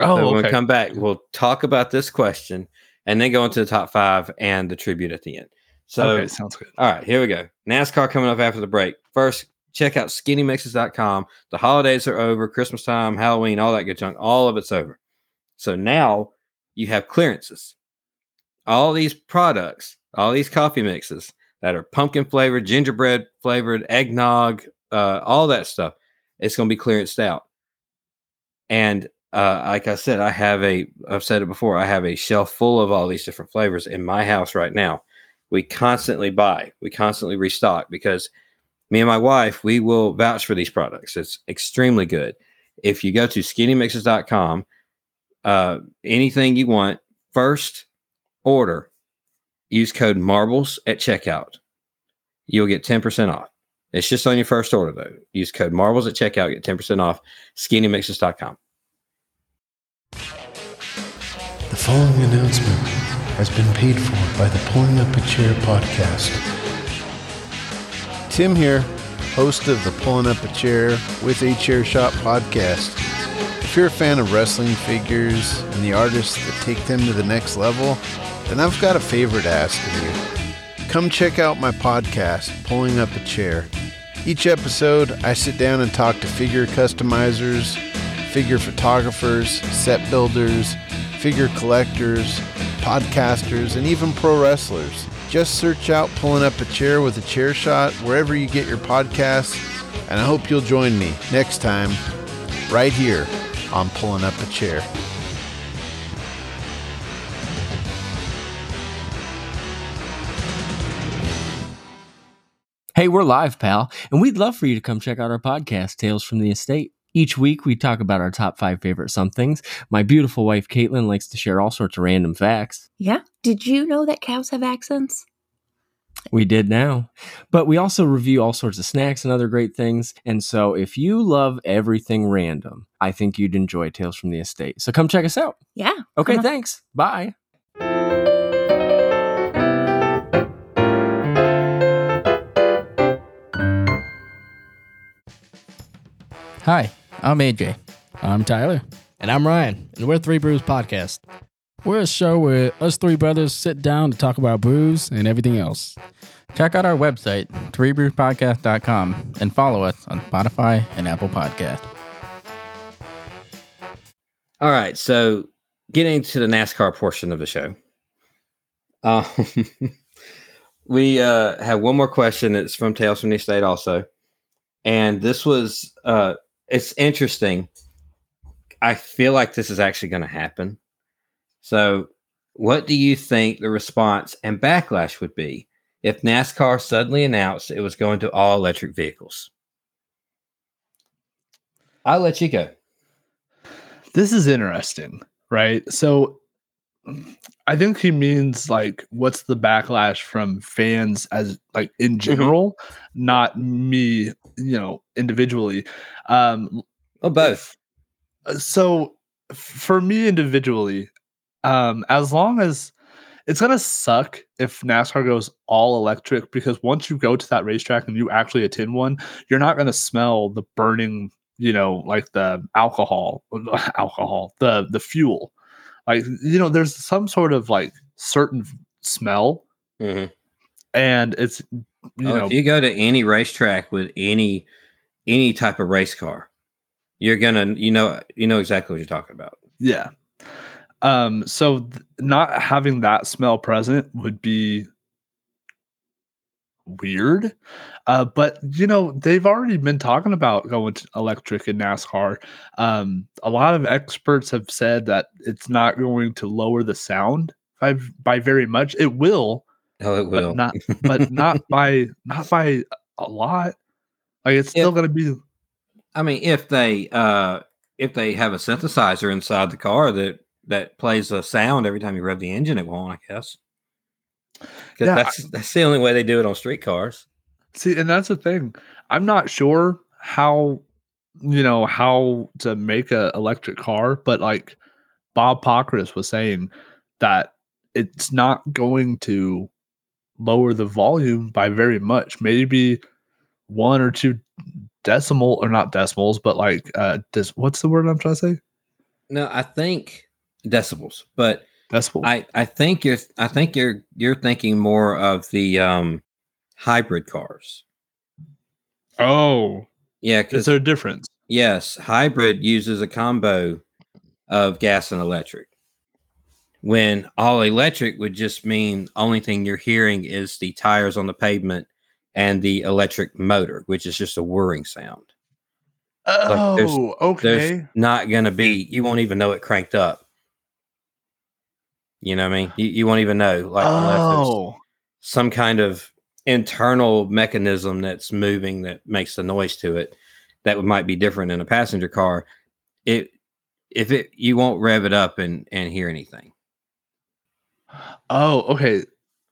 Oh, so when we come back, we'll talk about this question and then go into the top five and the tribute at the end. So okay, sounds good. all right, here we go. NASCAR coming up after the break. First, check out skinnymixes.com. The holidays are over, Christmas time, Halloween, all that good junk. All of it's over. So now you have clearances. All these products, all these coffee mixes that are pumpkin flavored, gingerbread flavored, eggnog, uh, all that stuff, it's going to be clearanced out. And uh, like I said, I have a, I've said it before, I have a shelf full of all these different flavors in my house right now we constantly buy, we constantly restock because me and my wife, we will vouch for these products. It's extremely good. If you go to skinnymixes.com, uh, anything you want, first order, use code marbles at checkout. You'll get 10% off. It's just on your first order though. Use code marbles at checkout, get 10% off. Skinnymixes.com. following announcement has been paid for by the Pulling Up a Chair podcast. Tim here, host of the Pulling Up a Chair with a Chair Shot podcast. If you're a fan of wrestling figures and the artists that take them to the next level, then I've got a favor to ask of you. Come check out my podcast, Pulling Up a Chair. Each episode, I sit down and talk to figure customizers, figure photographers, set builders, figure collectors, podcasters, and even pro wrestlers. Just search out Pulling Up a Chair with a Chair Shot wherever you get your podcasts, and I hope you'll join me next time, right here on Pulling Up a Chair. Hey, we're live, pal, and we'd love for you to come check out our podcast, Tales from the Estate. Each week, we talk about our top five favorite somethings. My beautiful wife, Caitlin, likes to share all sorts of random facts. Yeah. Did you know that cows have accents? We did now. But we also review all sorts of snacks and other great things. And so, if you love everything random, I think you'd enjoy Tales from the Estate. So, come check us out. Yeah. Okay, thanks. Bye. Hi, I'm AJ. I'm Tyler, And I'm Ryan, and we're Three Brews Podcast. We're a show where us three brothers sit down to talk about brews and everything else. Check out our website, threebrewpodcast.com, and follow us on Spotify and Apple Podcast. All right, so getting to the NASCAR portion of the show, um, we uh, have one more question. It's from Tales from the Estate, also, and this was uh, it's interesting. I feel like this is actually going to happen. So, what do you think the response and backlash would be if NASCAR suddenly announced it was going to all electric vehicles? I'll let you go. this is interesting, right? So I think he means like what's the backlash from fans as like in general, not me, you know, individually. Um both. uh, so for me individually, um as long as it's gonna suck if NASCAR goes all electric because once you go to that racetrack and you actually attend one, you're not gonna smell the burning, you know, like the alcohol, alcohol, the the fuel. Like you know, there's some sort of like certain smell, Mhm. and it's you Oh, know if you go to any racetrack with any any type of race car, you're gonna you know you know exactly what you're talking about. Yeah. Um, so th- not having that smell present would be weird. Uh, but you know, they've already been talking about going to electric in NASCAR. Um, a lot of experts have said that it's not going to lower the sound by by very much. It will, Oh, it will. but not but not by not by a lot. Like it's still gonna be I mean, if they uh if they have a synthesizer inside the car that that plays a sound every time you rev the engine, it won't. I guess. Yeah, that's that's the only way they do it on street cars. See, and that's the thing. I'm not sure how you know how to make a electric car, but like Bob Pockrass was saying that it's not going to lower the volume by very much. Maybe one or two decimal or not decimals, but like uh des- what's the word I'm trying to say? No, I think decibels, but Decibel. I I think you're I think you're you're thinking more of the um hybrid cars. oh, Yeah, is because there a difference? Yes, hybrid uses a combo of gas and electric. When all electric would just mean only thing you're hearing is the tires on the pavement and the electric motor, which is just a whirring sound. Oh, there's- okay. There's not going to be, you won't even know it cranked up. You know what I mean? You, you won't even know. Like, unless oh, some kind of internal mechanism that's moving that makes the noise to it that would- might be different in a passenger car it if it you won't rev it up and and hear anything Oh, okay.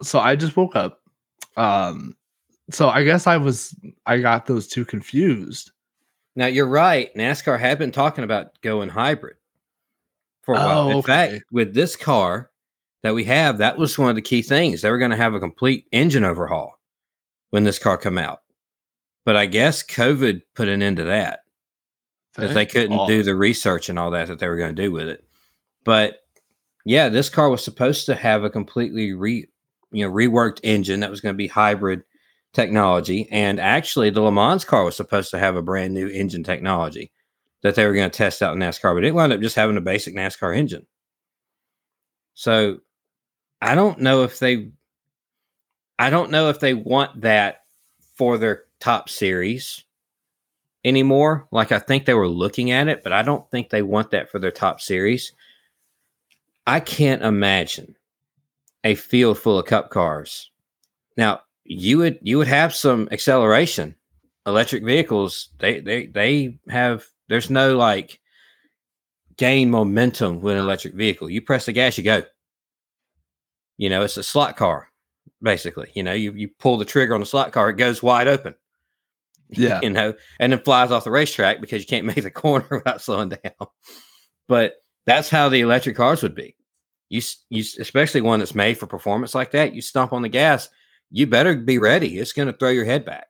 So I just woke up. Um so I guess I was I got those two confused. now you're right nascar had been talking about going hybrid for a while Oh, in okay. fact with this car that we have that was one of the key things they were going to have a complete engine overhaul when this car come out But I guess COVID put an end to that because they couldn't God. do the research and all that that they were going to do with it. But yeah, this car was supposed to have a completely re you know reworked engine that was going to be hybrid technology, and actually the Le Mans car was supposed to have a brand new engine technology that they were going to test out in NASCAR, but it wound up just having a basic NASCAR engine. So I don't know if they I don't know if they want that for their top series anymore. Like I think they were looking at it, but I don't think they want that for their top series. I can't imagine a field full of cup cars. Now, you would you would have some acceleration. Electric vehicles, they they they have there's no like gain momentum with an electric vehicle. You press the gas, you go. You know, it's a slot car, basically. You know, you, you pull the trigger on the slot car, it goes wide open. Yeah. You know, and then flies off the racetrack because you can't make the corner without slowing down. But that's how the electric cars would be. You, you especially one that's made for performance like that. You stomp on the gas, you better be ready. It's going to throw your head back,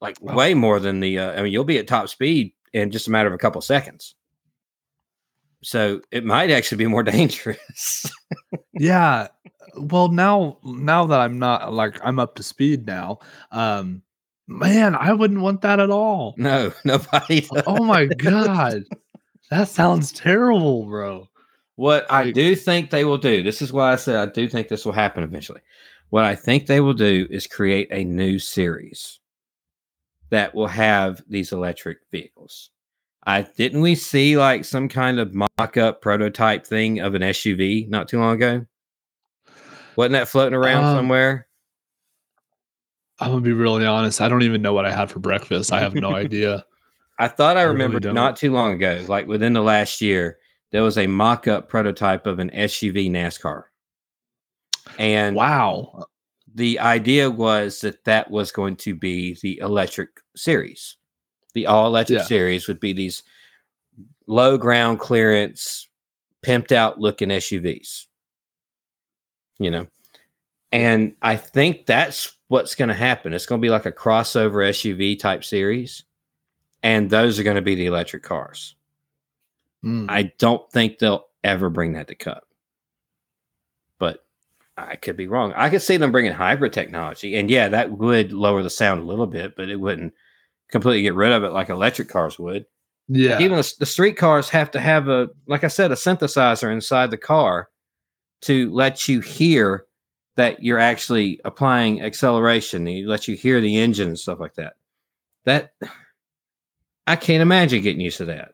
like Wow. way more than the. Uh, I mean, you'll be at top speed in just a matter of a couple seconds. So it might actually be more dangerous. yeah well now now that i'm not like i'm up to speed now um man i wouldn't want that at all no, nobody. does. oh my god that sounds terrible bro What I do think they will do, this is why I said I do think this will happen eventually. What I think they will do is create a new series that will have these electric vehicles. I didn't we see like some kind of mock-up prototype thing of an SUV not too long ago? Wasn't that floating around Um, somewhere? i'm gonna be really honest i don't even know what i had for breakfast i have no idea I thought I, I really remembered don't. not too long ago, like within the last year, there was a mock-up prototype of an SUV NASCAR. And wow the idea was that that was going to be the electric series. The all electric Yeah. series would be these low ground clearance, pimped out looking SUVs. You know, and I think that's what's going to happen. It's going to be like a crossover SUV type series, and those are going to be the electric cars. Mm. I don't think they'll ever bring that to Cup, but I could be wrong. I could see them bringing hybrid technology, and yeah, that would lower the sound a little bit, but it wouldn't completely get rid of it like electric cars would. yeah Even the, the street cars have to have a, like I said, a synthesizer inside the car to let you hear that you're actually applying acceleration. It let you hear the engine and stuff like that. That I can't imagine getting used to that.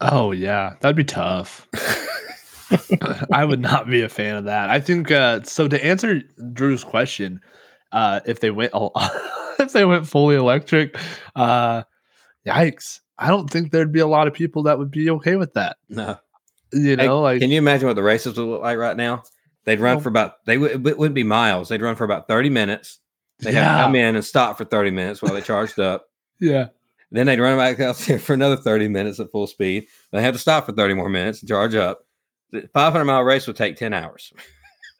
oh yeah that'd be tough I would not be a fan of that. I think uh so to answer Drew's question, uh if they went all if they went fully electric, uh yikes. I don't think there'd be a lot of people that would be okay with that. No. You know, like Can you imagine what the races would look like right now? They'd run Well- for about they would it wouldn't be miles. They'd run for about 30 minutes. They'd have to come in and stop for 30 minutes while they charged up. yeah. Then they'd run back out there for another 30 minutes at full speed. They had to stop for 30 more minutes and charge up. The 500 mile race would take 10 hours.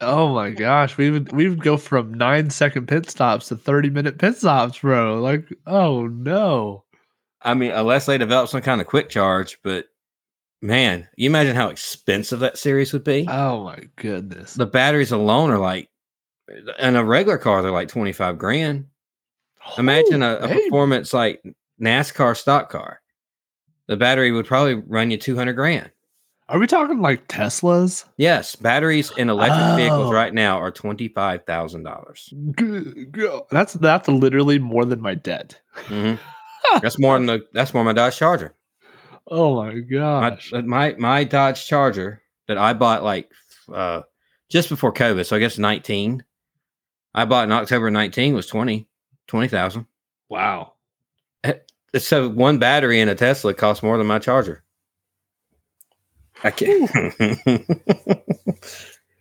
Oh my gosh, we would we would go from nine second pit stops to 30 minute pit stops, bro. Like, oh no. I mean, unless they develop some kind of quick charge, but man, you imagine how expensive that series would be. Oh my goodness. the batteries alone are like, in a regular car, they're like 25 grand. Imagine a, a performance like NASCAR stock car. The battery would probably run you 200 grand. Are we talking like Teslas? Yes, batteries in electric vehicles Oh. right now are $25,000. Good That's that's literally more than my debt. Mhm. That's more than the, that's more than my Dodge Charger. Oh my My, gosh. uh, my my Dodge Charger that I bought like uh just before COVID, so I guess 19. I bought in October 19 was 20 20,000. wow. So one battery in a Tesla costs more than my charger. I can't.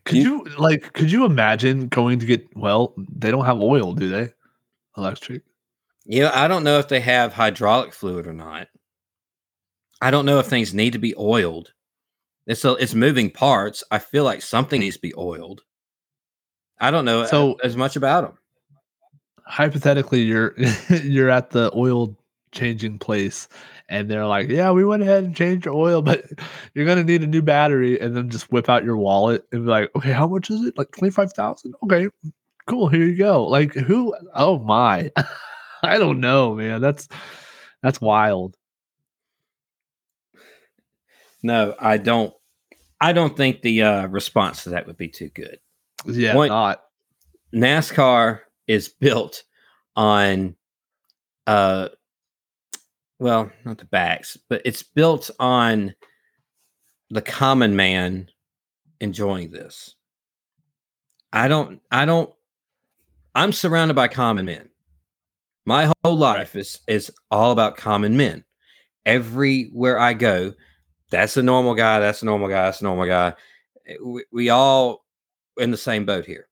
Could you like could you imagine going to get well, they don't have oil, do they? Electric. yeah, I don't know if they have hydraulic fluid or not. I don't know if things need to be oiled. It's a, it's moving parts. I feel like something needs to be oiled. I don't know so, as much about them. hypothetically you're you're at the oil changing place and they're like, "Yeah, we went ahead and changed your oil, but you're gonna need a new battery," and then just whip out your wallet and be like, "Okay, how much is it? Like twenty five thousand? Okay, cool. Here you go." Like who? Oh my, I don't know, man. That's that's wild. No, I don't. I don't think the uh, response to that would be too good. Yeah, not. NASCAR is built on uh well, not the backs, but it's built on the common man enjoying this. I don't I don't I'm surrounded by common men. My whole life is is all about common men. Everywhere I go, that's a normal guy, that's a normal guy, that's a normal guy. Eh, We, we all in the same boat here.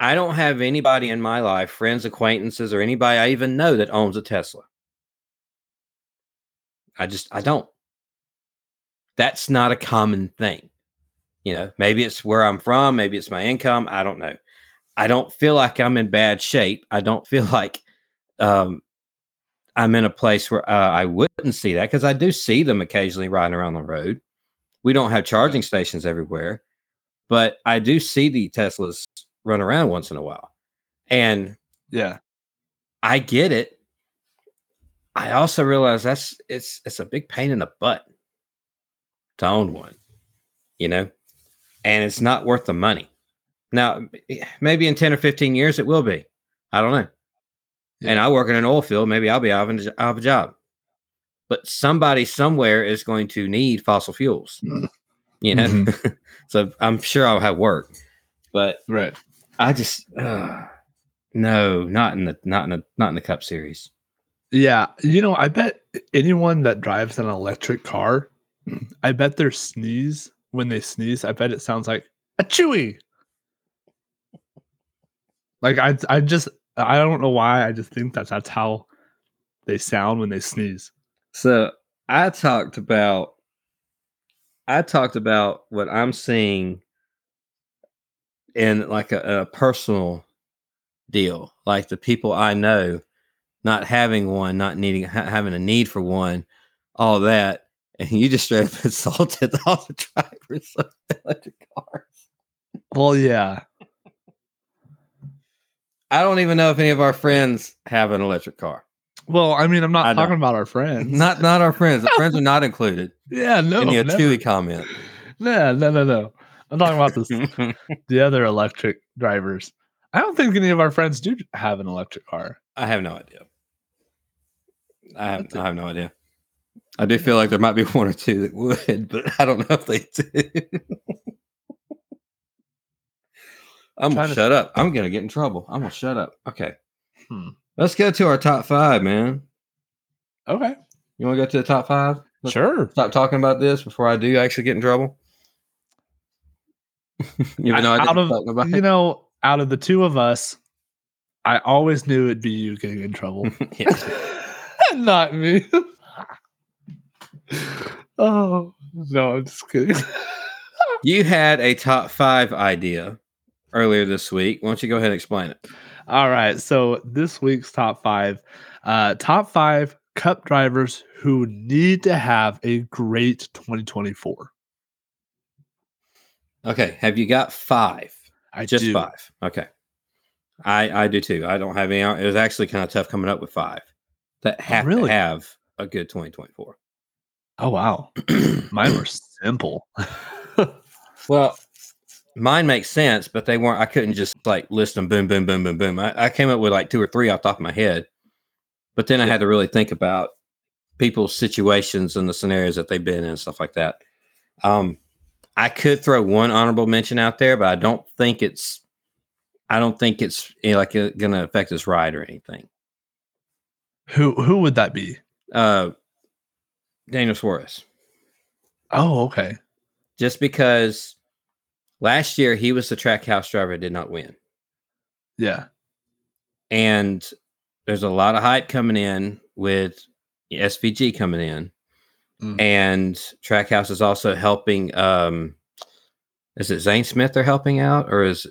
I don't have anybody in my life, friends, acquaintances, or anybody I even know that owns a Tesla. I just, I don't. That's not a common thing. You know, maybe it's where I'm from, maybe it's my income. I don't know. I don't feel like I'm in bad shape. I don't feel like um, I'm in a place where uh, I wouldn't see that because I do see them occasionally riding around the road. We don't have charging stations everywhere, but I do see the Teslas run around once in a while. And Yeah, I get it. I also realize that's it's it's a big pain in the butt to own one, you know, and it's not worth the money. Now, maybe in 10 or 15 years it will be. I don't know. And I work in an oil field, maybe I'll be out of, a j- out of a job. But somebody somewhere is going to need fossil fuels. You know, so I'm sure I'll have work. But right. I just uh, no, not in the not in the not in the Cup Series. Yeah, you know, I bet anyone that drives an electric car, I bet their sneeze when they sneeze, I bet it sounds like a chewy. Like I, I just, I don't know why. I just think that that's how they sound when they sneeze. So I talked about I talked about what I'm seeing in like a, a personal deal, like the people I know not having one, not needing ha- having a need for one, all that, and you just straight up insulted all the drivers of electric cars. Well, yeah, I don't even know if any of our friends have an electric car. Well, I mean, I'm not I talking don't. about our friends. Not not our friends. The friends are not included yeah, no, in the never. Chewy comment. no, no, no, no. I'm talking about this, the other electric drivers. I don't think any of our friends do have an electric car. I have no idea. I have, I have no idea. I do feel like there might be one or two that would, but I don't know if they do. I'm gonna to- shut up. I'm gonna get in trouble. I'm gonna shut up. Okay. Hmm. Let's go to our top five, man. Okay, You want to go to the top five? Let's sure. Stop talking about this before I do actually get in trouble. Even though I out of you it. know, out of the two of us, I always knew it'd be you getting in trouble, Yeah. not me. oh no, I'm just kidding. You had a top five idea earlier this week. Why don't you go ahead and explain it? All right, so this week's top five, uh, top five cup drivers who need to have a great 2024. Okay. Have you got five? I Just do. five. Okay. I I do too. I don't have any. It was actually kind of tough coming up with five that have really? to have a good 2024. Oh wow, mine were simple. Well, mine makes sense, but they weren't. I couldn't just like list them. Boom, boom, boom, boom, boom. I, I came up with like two or three off the top of my head, but then I had to really think about people's situations and the scenarios that they've been in and stuff like that. Um, I could throw one honorable mention out there, but I don't think it's. I don't think it's you know, like going to affect his ride or anything. Who who would that be? Uh, Daniel Suarez. Oh, okay. just because last year he was the Trackhouse driver did not win. Yeah. And there's a lot of hype coming in with SVG coming in. Mm. And Trackhouse is also helping um is it Zane Smith they're helping out or is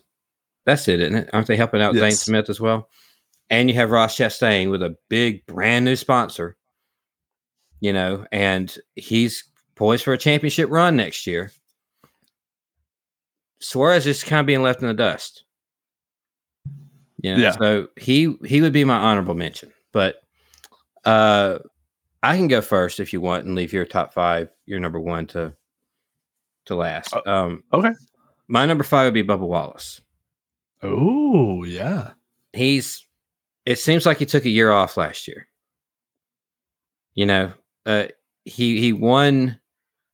that's it, isn't it? Aren't they helping out Zane Smith as well? And you have Ross Chastain with a big brand new sponsor, you know, and he's poised for a championship run next year. Suarez is kind of being left in the dust. You know, Yeah. so he he would be my honorable mention, but uh I can go first if you want and leave your top five, your number one to to last. Uh, Um okay. my number five would be Bubba Wallace. Oh yeah. he's it seems like he took a year off last year. You know, uh he he won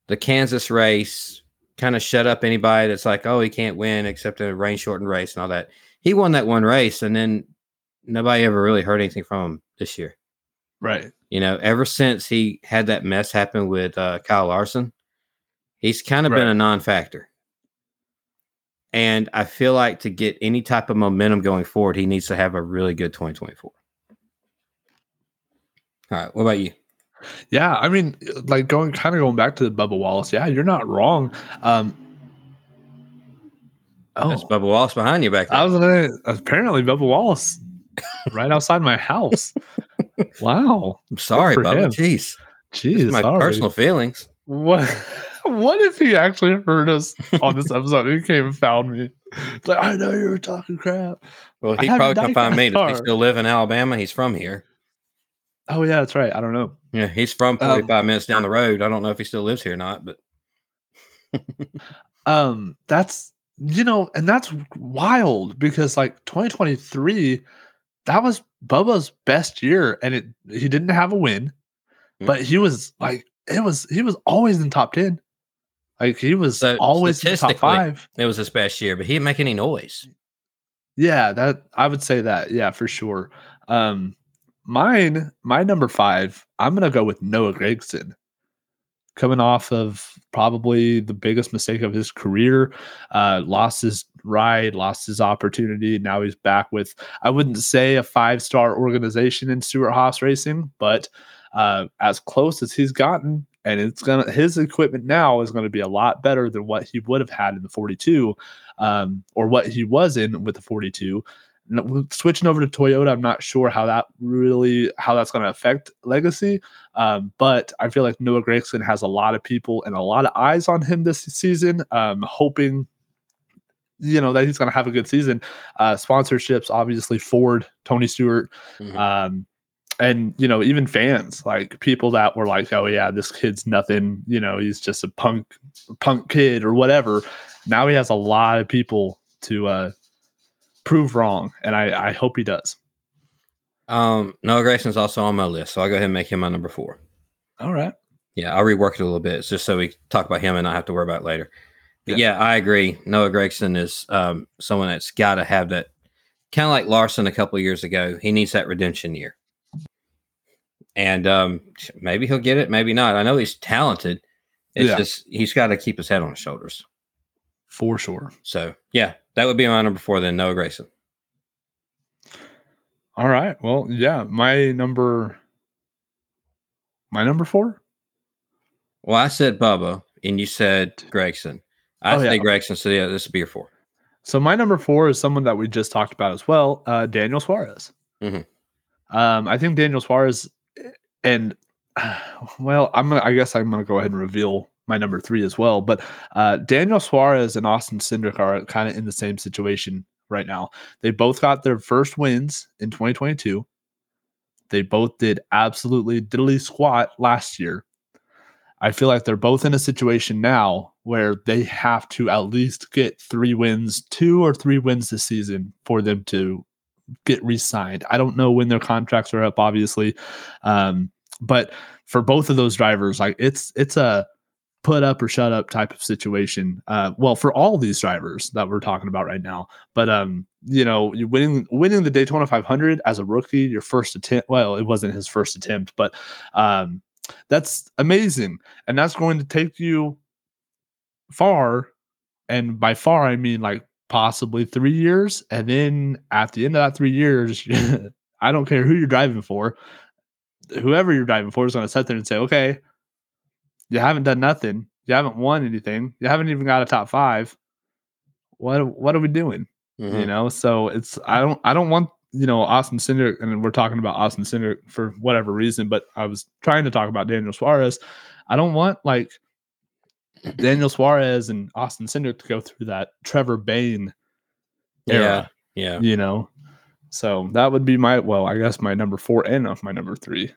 the Kansas race, kind of shut up anybody that's like, oh, he can't win except in a rain shortened race and all that. He won that one race and then nobody ever really heard anything from him this year. Right. You know, ever since he had that mess happen with uh, Kyle Larson, he's kind of been a non-factor. And I feel like to get any type of momentum going forward, he needs to have a really good 2024. All right, what about you? Yeah, I mean, like going kind of going back to the Bubba Wallace. Yeah, you're not wrong. Um, That's oh, Bubba Wallace behind you back there. I was gonna apparently Bubba Wallace right outside my house. Wow, I'm sorry, Bubba. him. Jeez, jeez, my sorry. personal feelings. What? What if he actually heard us on this episode? He came and found me. It's like I know you were talking crap. Well, he probably can find me. Does he still live in Alabama? He's from here. Oh yeah, that's right. I don't know. Yeah, he's from Um, 45 minutes down the road. I don't know if he still lives here or not, but um that's you know and that's wild because like 2023 that was bubba's best year and it he didn't have a win Mm. but he was like it was he was always in top 10 like he was So, always in the top five. it was his best year, but he didn't make any noise. yeah that i would say that yeah for sure. Um mine my number five i'm gonna go with noah gragson. Coming off of probably the biggest mistake of his career uh lost his ride lost his opportunity now he's back with i wouldn't say a five star organization in Stewart-Haas racing but uh as close as he's gotten and it's gonna his equipment now is going to be a lot better than what he would have had in the 42 um or what he was in with the 42 switching over to toyota i'm not sure how that really how that's going to affect legacy um, but I feel like Noah Gragson has a lot of people and a lot of eyes on him this season, um, hoping, you know, that he's going to have a good season. Uh, sponsorships, obviously, Ford, Tony Stewart, Mhm. um, and, you know, even fans, like people that were like, oh, yeah, this kid's nothing, you know, he's just a punk, punk kid or whatever. Now he has a lot of people to uh, prove wrong. And I, I hope he does. Um, Noah Gragson's also on my list, so I'll go ahead and make him my number four. All right. Yeah, I'll rework it a little bit it's just so we talk about him and not have to worry about it later. But yeah, I agree. Noah Gragson is um, someone that's got to have that, kind of like Larson a couple of years ago. He needs that redemption year, and um, maybe he'll get it, maybe not. I know he's talented. It's Yeah. just he's got to keep his head on his shoulders. For sure. So yeah, that would be my number four. Then Noah Gragson. All right. Well, yeah, my number my number 4? Well, I said Bubba, and you said Gragson. I Oh, say yeah. Gragson. So yeah, this would be your four. So my number 4 is someone that we just talked about as well, uh Daniel Suarez. Mhm. Um I think Daniel Suarez and well, I'm to I guess I'm going to go ahead and reveal my number 3 as well, but uh Daniel Suarez and Austin Cindric are kind of in the same situation right now. They both got their first wins in 2022. They both did absolutely diddly squat last year. I feel like they're both in a situation now where they have to at least get three wins, two or three wins this season for them to get re-signed. I don't know when their contracts are up, obviously, um, but for both of those drivers, like it's it's a put up or shut up type of situation. Uh, well, for all these drivers that we're talking about right now, but um, you know, winning winning the Daytona 500 as a rookie, your first attempt. Well, it wasn't his first attempt, but um, that's amazing, and that's going to take you far. And by far, I mean like possibly three years, and then at the end of that three years, I don't care who you're driving for, whoever you're driving for is going to sit there and say, okay, you haven't done nothing. You haven't won anything. You haven't even got a top five. What what are we doing? Mhm. You know, so it's I don't I don't want you know, Austin Cindric, and we're talking about Austin Cindric for whatever reason, but I was trying to talk about Daniel Suarez. I don't want like Daniel Suarez and Austin Cindric to go through that Trevor Bayne era, Yeah. Yeah. you know. So that would be my well, I guess my number four and of my number three.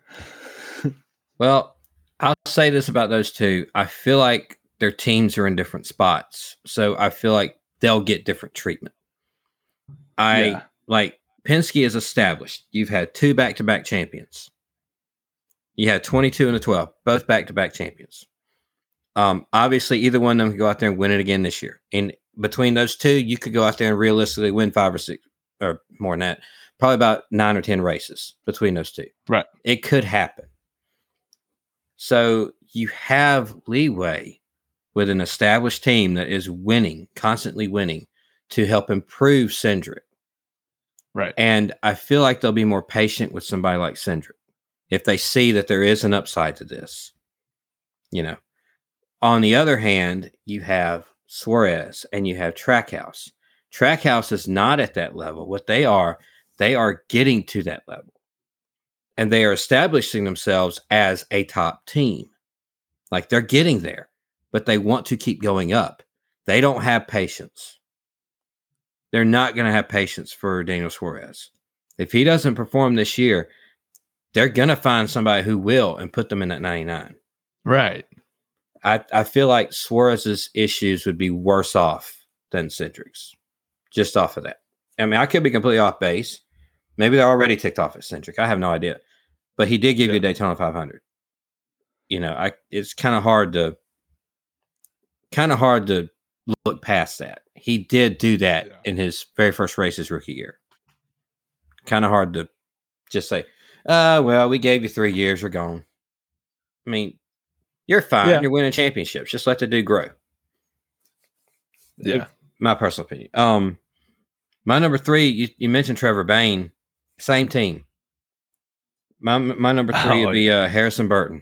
Well, I'll say this about those two. I feel like their teams are in different spots. So I feel like they'll get different treatment. I Yeah. like Penske is established. You've had two back to back champions. You had 22 and a 12, both back to back champions. Um, obviously, either one of them could go out there and win it again this year. And between those two, you could go out there and realistically win five or six or more than that, probably about nine or 10 races between those two. Right. It could happen. So you have leeway with an established team that is winning, constantly winning, to help improve Cindric. Right. And I feel like they'll be more patient with somebody like Cindric if they see that there is an upside to this. You know, on the other hand, you have Suarez and you have Trackhouse. Trackhouse is not at that level. What they are, they are getting to that level and they are establishing themselves as a top team. Like they're getting there, but they want to keep going up. They don't have patience. They're not going to have patience for Daniel Suarez. If he doesn't perform this year, they're going to find somebody who will and put them in that 99. Right. I, I feel like Suarez's issues would be worse off than Cindric's, just off of that. I mean, I could be completely off base. Maybe they're already ticked off at Cindric. I have no idea. But he did give you a Daytona 500. You know, I it's kind of hard to kind of hard to look past that. He did do that Yeah. in his very first race his rookie year. Kind of hard to just say, uh, well, we gave you three years, you're gone. I mean, you're fine. Yeah. You're winning championships. Just let the dude grow. Yeah. My personal opinion. Um, my number three, you, you mentioned Trevor Bayne, same team. My my number three Oh, would be uh, Harrison Burton.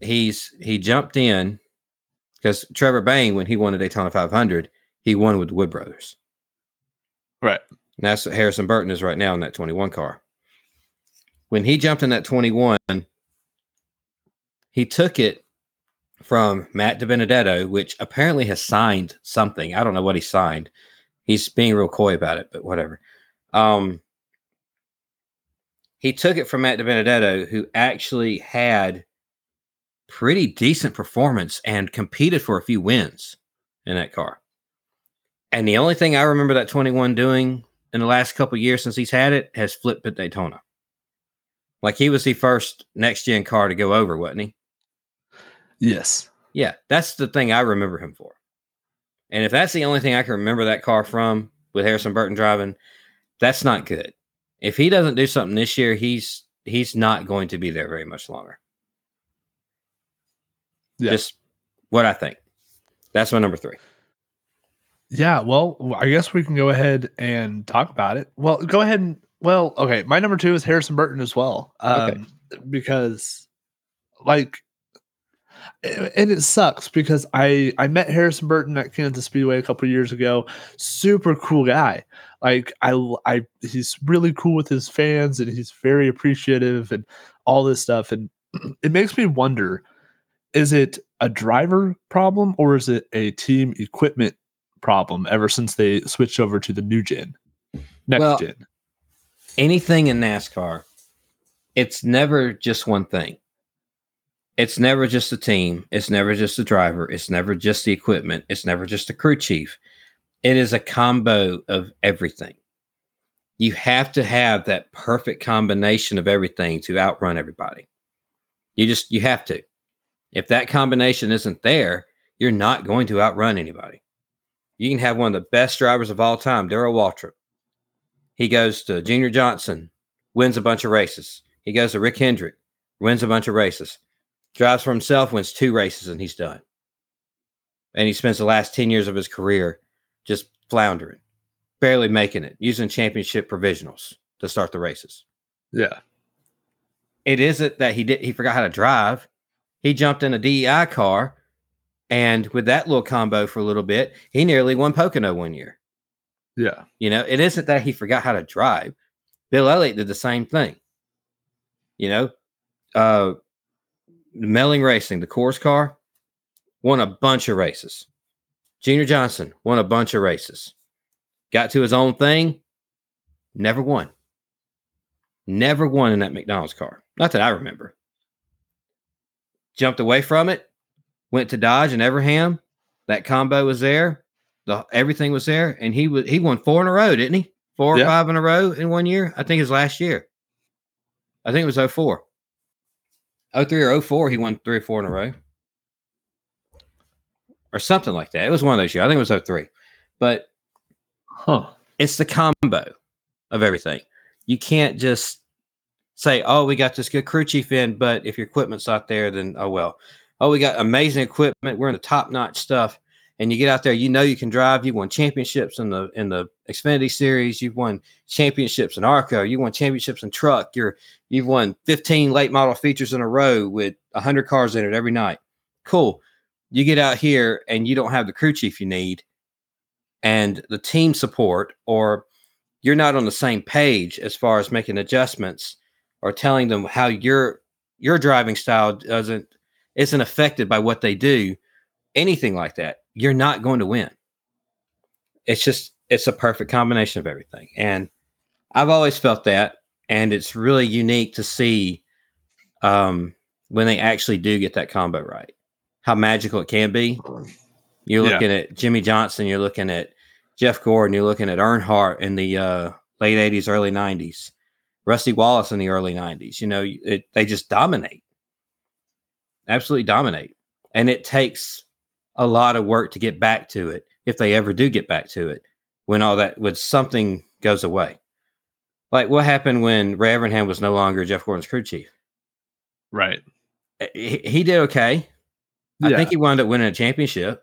He's he jumped in because Trevor Bayne, when he won the Daytona 500, he won with the Wood Brothers. Right. And that's what Harrison Burton is right now in that 21 car. When he jumped in that 21, he took it from Matt DiBenedetto, which apparently has signed something. I don't know what he signed. He's being real coy about it, but whatever. Um, he took it from Matt DiBenedetto, who actually had pretty decent performance and competed for a few wins in that car. And the only thing I remember that 21 doing in the last couple years since he's had it has flipped at Daytona. Like he was the first next gen car to go over, wasn't he? Yes. Yeah, that's the thing I remember him for. And if that's the only thing I can remember that car from with Harrison Burton driving, that's not good. If he doesn't do something this year, he's he's not going to be there very much longer. Yeah. Just what I think. That's my number three. Yeah, well, I guess we can go ahead and talk about it. Well, go ahead and well, okay. My number two is Harrison Burton as well, um, Okay. because like, and it sucks because I I met Harrison Burton at Kansas Speedway a couple years ago. Super cool guy. Like I I he's really cool with his fans and he's very appreciative and all this stuff. And it makes me wonder: is it a driver problem or is it a team equipment problem ever since they switched over to the new gen next Well, gen anything in NASCAR, it's never just one thing. It's never just the team. It's never just the driver. It's never just the equipment. It's never just the crew chief. It is a combo of everything. You have to have that perfect combination of everything to outrun everybody. You just, you have to. If that combination isn't there, you're not going to outrun anybody. You can have one of the best drivers of all time, Darrell Waltrip. He goes to Junior Johnson, wins a bunch of races. He goes to Rick Hendrick, wins a bunch of races. Drives for himself, wins two races, and he's done. And he spends the last 10 years of his career just floundering, barely making it, using championship provisionals to start the races. yeah It isn't that he did he forgot how to drive. He jumped in a DEI car, and with that little combo for a little bit, he nearly won Pocono one year. Yeah. You know, it isn't that he forgot how to drive. Bill Elliott did the same thing. You know, uh, Melling Racing, the Coors car, won a bunch of races. Junior Johnson won a bunch of races. Got to his own thing, never won. Never won in that McDonald's car. Not that I remember. Jumped away from it, went to Dodge and Evernham. That combo was there. The everything was there, and he was he won four in a row, didn't he? Four Yeah. or five in a row in one year. I think it was last year. I think it was 04. 03 or 04, he won three or four in a row. Or something like that. It was one of those years. I think it was 03. But Huh. it's the combo of everything. You can't just say, "Oh, we got this good crew chief in," but if your equipment's not there, then oh well. Oh, we got amazing equipment. We're in the top notch stuff, and you get out there, you know you can drive. You won championships in the in the Xfinity Series. You've won championships in ARCA. You won championships in truck. You're you've won 15 late model features in a row with 100 cars in it every night. Cool. You get out here and you don't have the crew chief you need and the team support or you're not on the same page as far as making adjustments or telling them how your your driving style doesn't isn't affected by what they do anything like that you're not going to win it's just it's a perfect combination of everything and i've always felt that and it's really unique to see um when they actually do get that combo right how magical it can be you're Yeah. looking at Jimmie Johnson. You're looking at Jeff Gordon. You're looking at Earnhardt in the uh, late '80s, early '90s. Rusty Wallace in the early '90s. You know, it, they just dominate, absolutely dominate, and it takes a lot of work to get back to it if they ever do get back to it. When all that, when something goes away, like what happened when Ray Evernham was no longer Jeff Gordon's crew chief. Right. Uh, He, he did okay. I think he wound up winning a championship.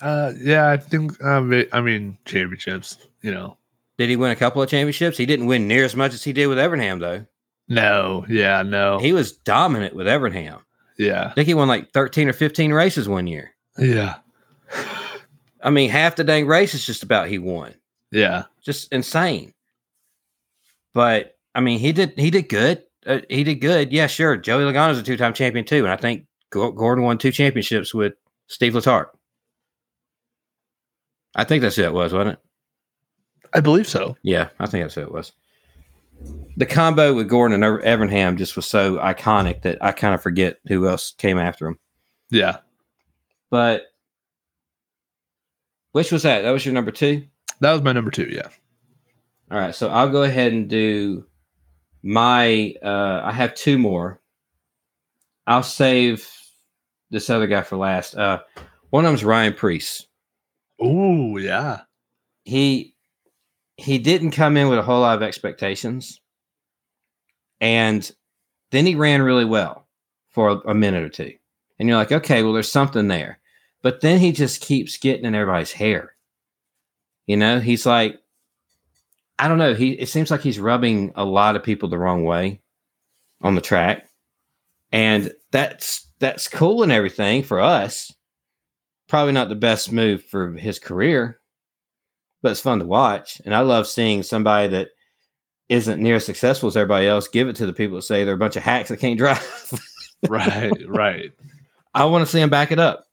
Uh, yeah, I think. Um, it- I mean, championships. You know. Did he win a couple of championships? He didn't win near as much as he did with Evernham, though. No. Yeah. No. He was dominant with Evernham. yeah. I think he won like 13 or 15 races one year. Yeah. I mean, half the dang race is just about he won. Yeah. Just insane. But I mean, he did he did good. Uh, he did good. Yeah, sure. Joey Logano's a two-time champion too, and I think Go- Gordon won two championships with Steve Letarte. I think that's who it was, wasn't it? I believe so. Yeah, I think that's who it was. The combo with Gordon and Ever- Evernham just was so iconic that I kind of forget who else came after him. Yeah. But which was that? That was your number two? That was my number two. Yeah. All right, so I'll go ahead and do my. Uh, I have two more. I'll save this other guy for last. Uh, one of them's Ryan Preece. Oh yeah. He he didn't come in with a whole lot of expectations, and then he ran really well for a, a minute or two, and you're like, okay, well, there's something there, but then he just keeps getting in everybody's hair. You know, he's like, I don't know. He it seems like he's rubbing a lot of people the wrong way on the track, and that's that's cool and everything for us. Probably not the best move for his career, but it's fun to watch. And I love seeing somebody that isn't near as successful as everybody else give it to the people that say they're a bunch of hacks that can't drive. Right. right. I want to see him back it up.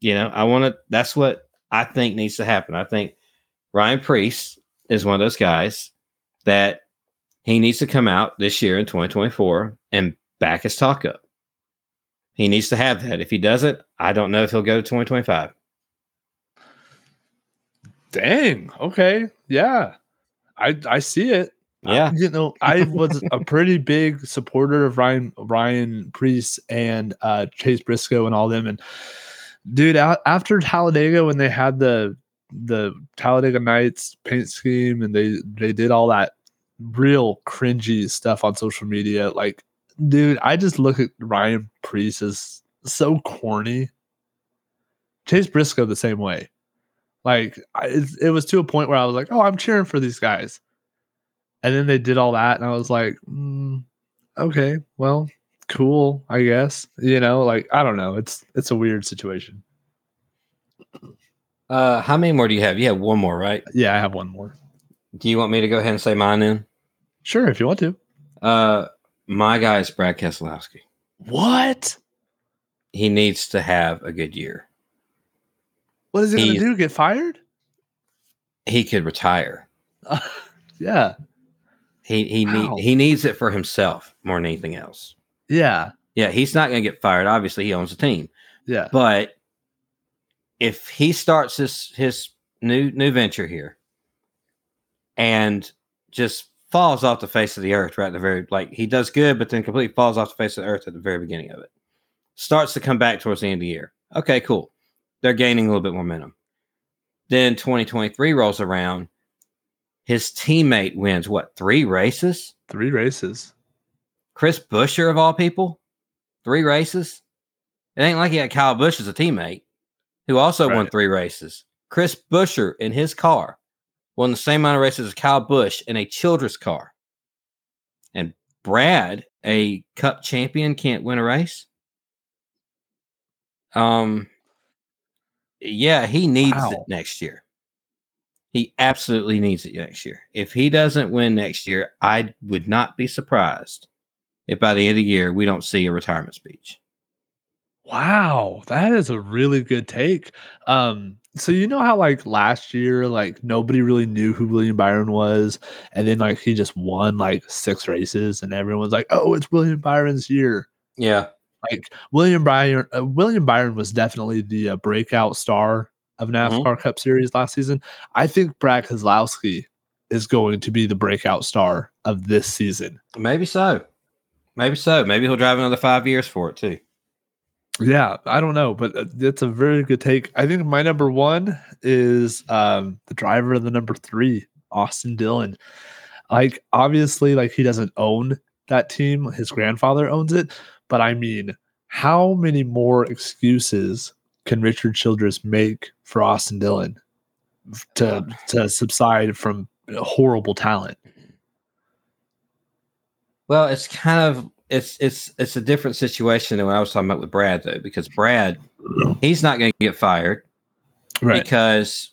You know, I want to. That's what I think needs to happen. I think Ryan Preece is one of those guys that he needs to come out this year in 2024 and back his talk up. He needs to have that. If he doesn't, I don't know if he'll go to 2025. Dang. Okay. Yeah. I I see it. Yeah. You know, I was a pretty big supporter of Ryan Ryan Preece and uh Chase Briscoe and all them. And dude, after Talladega when they had the the Talladega Nights paint scheme and they they did all that real cringy stuff on social media, like dude, I just look at Ryan Preece as so corny. Chase Briscoe the same way. Like I, it, it was to a point where I was like, "Oh, I'm cheering for these guys," and then they did all that, and I was like, mm, "Okay, well, cool, I guess." You know, like I don't know. It's it's a weird situation. Uh, how many more do you have? You have one more, right? Yeah, I have one more. Do you want me to go ahead and say mine then? Sure, if you want to. Uh, my guy is Brad Keselowski. What? He needs to have a good year. What is he going to do? Get fired? He could retire. yeah. He he Wow. need, he needs it for himself more than anything else. Yeah. Yeah, he's not going to get fired. Obviously, he owns the team. Yeah. But if he starts his his new new venture here and just falls off the face of the earth right at the very like he does good, but then completely falls off the face of the earth at the very beginning of it, starts to come back towards the end of the year. Okay, cool. They're gaining a little bit more momentum. Then 2023 rolls around. His teammate wins what three races? Three races. Chris Buescher of all people, three races. It ain't like he had Kyle Busch as a teammate, who also won three races. Chris Buescher in his car won the same amount of races as Kyle Busch in a Childress car. And Brad, a Cup champion, can't win a race. Um, yeah, he needs it next year. He absolutely needs it next year. If he doesn't win next year, I would not be surprised if by the end of the year we don't see a retirement speech. Wow, that is a really good take. Um, so you know how like last year, like nobody really knew who William Byron was, and then like he just won like six races, and everyone's like, "Oh, it's William Byron's year." Yeah. Like William Byron, uh, William Byron was definitely the uh, breakout star of NASCAR Cup Series last season. I think Brad Keselowski is going to be the breakout star of this season. Maybe so. Maybe so. Maybe he'll drive another five years for it too. Yeah, I don't know, but uh, it's a very good take. I think my number one is um, the driver of the number three, Austin Dillon. Like, obviously, like he doesn't own that team; his grandfather owns it. But I mean, how many more excuses can Richard Childress make for Austin Dillon to to subside from horrible talent? Well, it's kind of it's it's it's a different situation than what I was talking about with Brad though, because Brad he's not going to get fired because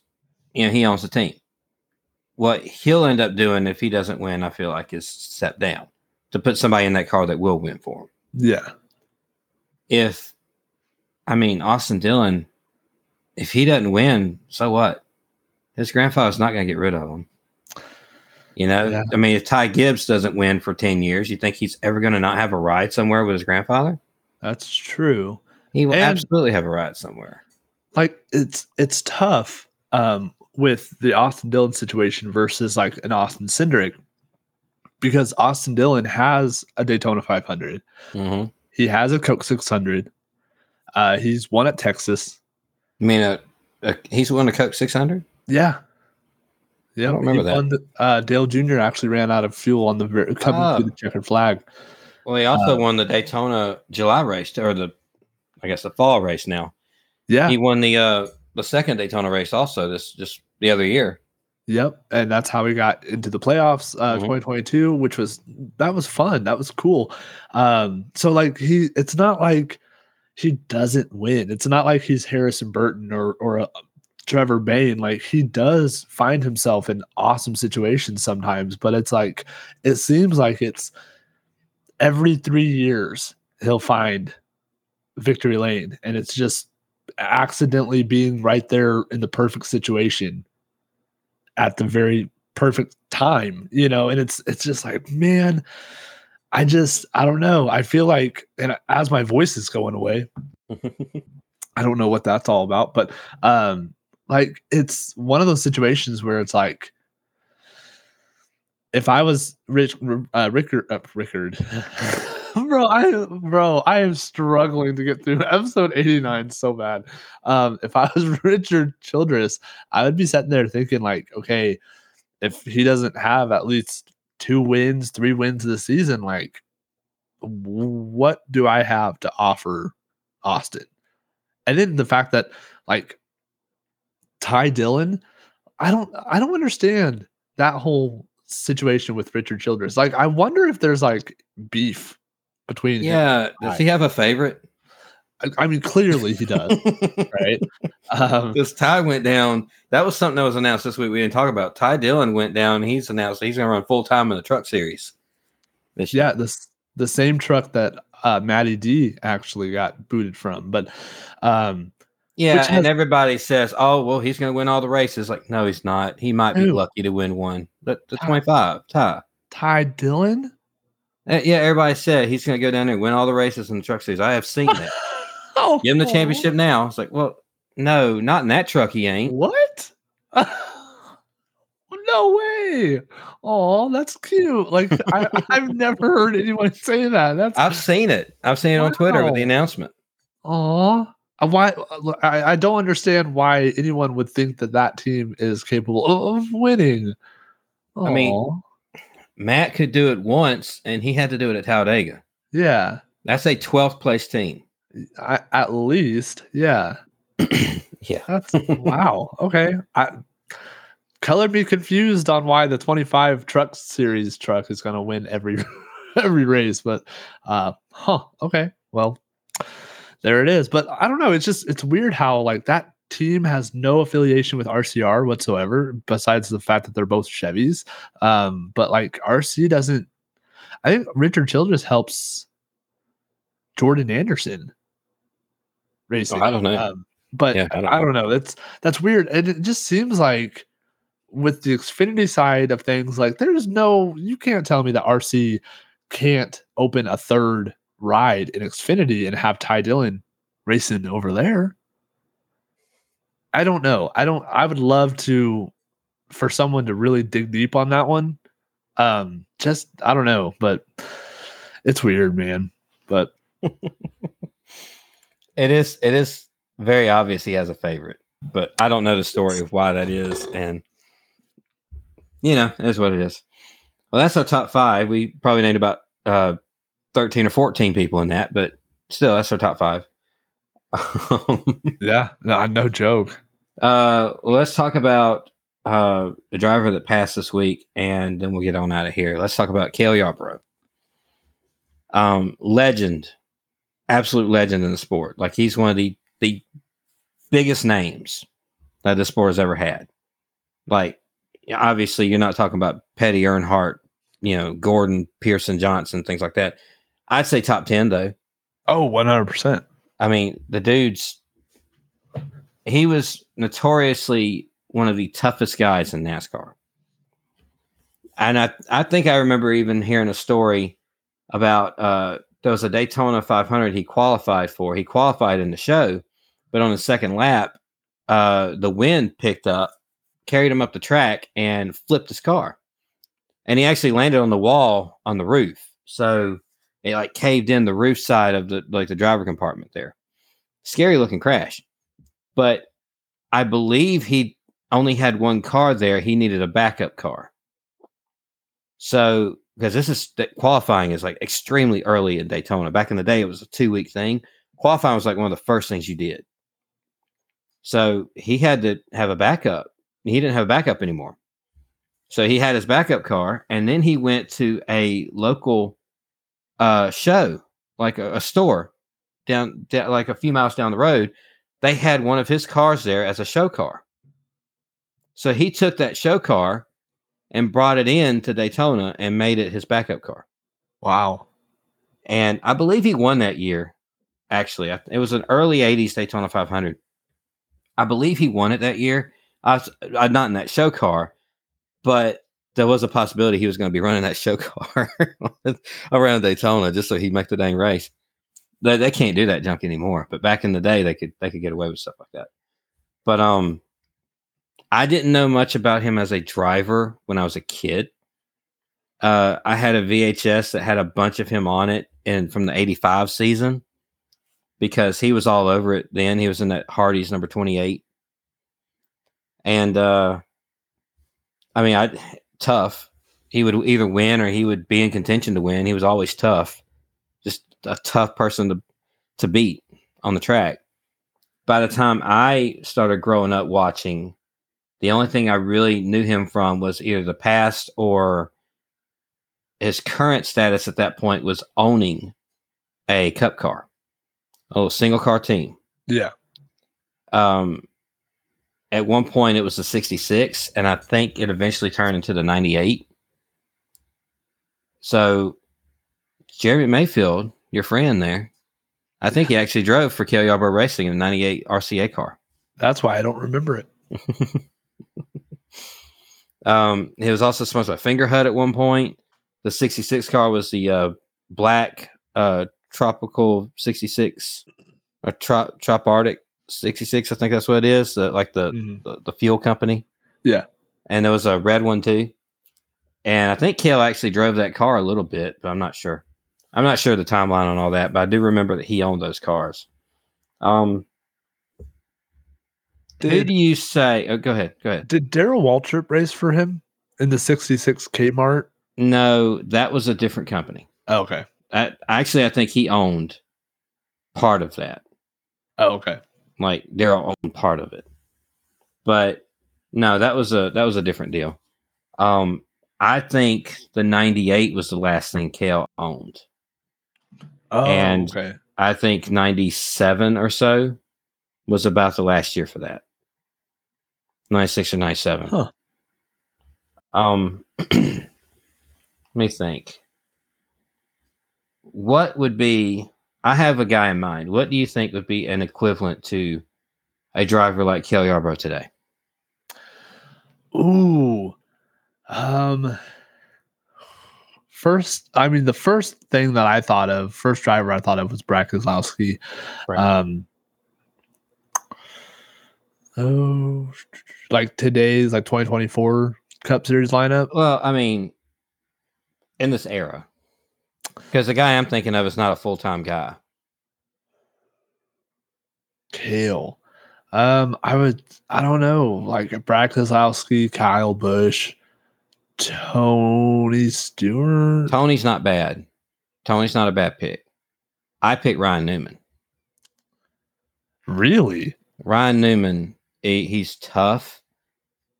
you know he owns the team. What he'll end up doing if he doesn't win, I feel like, is step down to put somebody in that car that will win for him. Yeah, If I mean Austin Dillon, if he doesn't win, so what? His grandfather's not going to get rid of him. You know, Yeah. I mean, if Ty Gibbs doesn't win for 10 years, you think he's ever going to not have a ride somewhere with his grandfather? that's true. He will And- absolutely have a ride somewhere. like it's it's tough um with the Austin Dillon situation versus like an Austin Cindric because Austin Dillon has a Daytona 500. hmm He has a Coke 600. Uh he's won at Texas. I mean, uh, uh, he's won a Coke 600? Yeah. Yeah, I don't remember that. that. Uh, Dale Jr. actually ran out of fuel on the coming Oh. through the checkered flag. Well, he also Uh, won the Daytona July race, or the, I guess, the fall race now. Yeah. He won the uh the second Daytona race also this just the other year. Yep, and that's how we got into the playoffs uh Mhm. 2022, which was that was fun. That was cool. Um so like he it's not like he doesn't win. It's not like he's Harrison Burton or or uh, Trevor Bayne. Like he does find himself in awesome situations sometimes, but it's like it seems like it's every 3 years he'll find victory lane and it's just accidentally being right there in the perfect situation at the very perfect time, you know, and it's it's just like, man, I just I don't know. I feel like and as my voice is going away, I don't know what that's all about, but um like it's one of those situations where it's like if I was Rich uh Rickard uh, Rickard bro I bro I am struggling to get through episode 89 so bad. Um if I was Richard Childress, I would be sitting there thinking like, okay, if he doesn't have at least two wins, three wins this season, like what do I have to offer Austin? And then the fact that like Ty Dillon, I don't I don't understand that whole situation with Richard Childress. Like I wonder if there's like beef between. Yeah, does he have a favorite? I, mean, clearly he does, right? Um, Because Ty went down. That was something that was announced this week. We didn't talk about. Ty Dillon went down. He's announced he's going to run full time in the truck series. This yeah, this the same truck that uh, Matty D actually got booted from, but um, yeah. and everybody says, "Oh, well, he's going to win all the races." Like, no, he's not. He might be Who? lucky to win one. But the Ty- twenty five, Ty. Ty Dillon. Uh, yeah, everybody said he's going to go down there and win all the races in the truck series. I have seen that. oh, Give him the championship now. It's like, well, no, not in that truck. He ain't. What? no way! Oh, that's cute. Like I, I've never heard anyone say that. That's I've seen it. I've seen it on Twitter with the announcement. Oh, why? I, I don't understand why anyone would think that that team is capable of winning. I mean, Matt could do it once, and he had to do it at Talladega. yeah, That's a 12th place team. I, at least, yeah. Yeah. That's wow. Okay, I colored me confused on why the 25 truck series truck is going to win every every race, but uh, huh. Okay, well, there it is. But I don't know. It's just it's weird how like that team has no affiliation with RCR whatsoever, besides the fact that they're both Chevys. Um, but like RC doesn't. I think Richard Childress helps Jordan Anderson racing. Oh, I don't know. Um, but Yeah, I I don't don't, know. know. That's that's weird, and it just seems like with the Xfinity side of things, like there's no you can't tell me that RC can't open a third ride in Xfinity and have Ty Dillon racing over there. I don't know. I don't. I would love to for someone to really dig deep on that one. Um, just I don't know, but it's weird, man. But It is it is very obvious he has a favorite, but I don't know the story of why that is. And you know, it is what it is. Well, that's our top five. We probably named about uh 13 or 14 people in that, but still that's our top five. yeah, no, no joke. uh let's talk about uh the driver that passed this week and then we'll get on out of here. Let's talk about Cale Yarborough. Um legend, absolute legend in the sport. Like he's one of the the biggest names that the sport has ever had. Like obviously you're not talking about Petty Earnhardt, you know, Gordon, Pearson, Johnson, things like that. I'd say top 10 though. Oh, 100%. I mean, the dude's he was notoriously one of the toughest guys in NASCAR. And I, I think I remember even hearing a story about uh, there was a Daytona 500 he qualified for. He qualified in the show, but on the second lap, uh, the wind picked up, carried him up the track, and flipped his car. And he actually landed on the wall on the roof. So it like caved in the roof side of the like the driver compartment there. Scary looking crash. But I believe he only had one car there. He needed a backup car. So because this is qualifying is like extremely early in Daytona. Back in the day, it was a two week thing. Qualifying was like one of the first things you did. So he had to have a backup. He didn't have a backup anymore. So he had his backup car, and then he went to a local uh, show, like a, a store down, down, like a few miles down the road. They had one of his cars there as a show car. So he took that show car and brought it in to Daytona and made it his backup car. Wow. And I believe he won that year. Actually, it was an early '80s Daytona 500. I believe he won it that year. I was uh, not in that show car, but there was a possibility he was going to be running that show car around Daytona just so he'd make the dang race. They, they can't do that junk anymore. But back in the day, they could they could get away with stuff like that. But um, I didn't know much about him as a driver when I was a kid. Uh, I had a VHS that had a bunch of him on it, and from the '85 season, because he was all over it. Then he was in that Hardee's number 28, and uh, I mean, I tough. He would either win or he would be in contention to win. He was always tough, just a tough person to to beat on the track. By the time I started growing up watching, the only thing I really knew him from was either the past or his current status at that point was owning a cup car. Oh, single car team. Yeah. Um, at one point it was the 66, and I think it eventually turned into the 98. So, Jeremy Mayfield, your friend there, I think he actually drove for kelly Yarborough Racing in the 98 RCA car. That's why I don't remember it. Um, he was also sponsored by Fingerhut at one point. The 66 car was the uh, black uh, tropical 66 a trop, trop Arctic 66. I think that's what it is. Uh, like the, Mhm. the, the fuel company. Yeah. And there was a red one too. And I think Cale actually drove that car a little bit, but I'm not sure. I'm not sure the timeline on all that, but I do remember that he owned those cars. Um, who Did, do you say? Oh, go ahead. Go ahead. did Darrell Waltrip race for him in the 66 Kmart? No, that was a different company. Oh, okay. I, actually, I think he owned part of that. Oh, okay. Like Darrell owned part of it, but no, that was a that was a different deal. Um, I think the '98 was the last thing Cale owned. Oh, And- okay. I think '97 or so was about the last year for that. '96 or '97. Huh. Um, let me think. What would be? I have a guy in mind. What do you think would be an equivalent to a driver like Kelly Yarborough today? Ooh. Um first I mean the first thing that I thought of, first driver I thought of was Brad Keselowski. Right. Um Oh like today's like 2024 Cup Series lineup. Well, I mean, in this era, because the guy I'm thinking of is not a full time guy. Cale. Um, I would I don't know, like Brad Keselowski, Kyle Busch, Tony Stewart. Tony's not bad. Tony's not a bad pick. I picked Ryan Newman. Really? Ryan Newman, he, he's tough.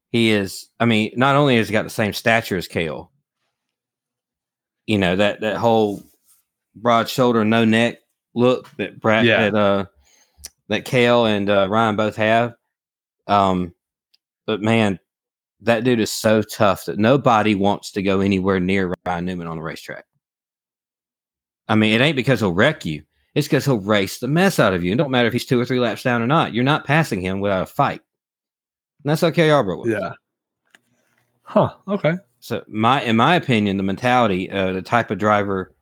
He is. I mean, not only has he got the same stature as Cale, you know that that whole broad shoulder, no neck look that Brad Yeah. that uh that Cale and uh, Ryan both have. Um, but man, that dude is so tough that nobody wants to go anywhere near Ryan Newman on the racetrack. I mean, it ain't because he'll wreck you. It's because he'll race the mess out of you. It don't matter if he's two or three laps down or not. You're not passing him without a fight. And that's how. Yarborough was. Yeah. Huh. Okay. So my, in my opinion, the mentality, uh, the type of driver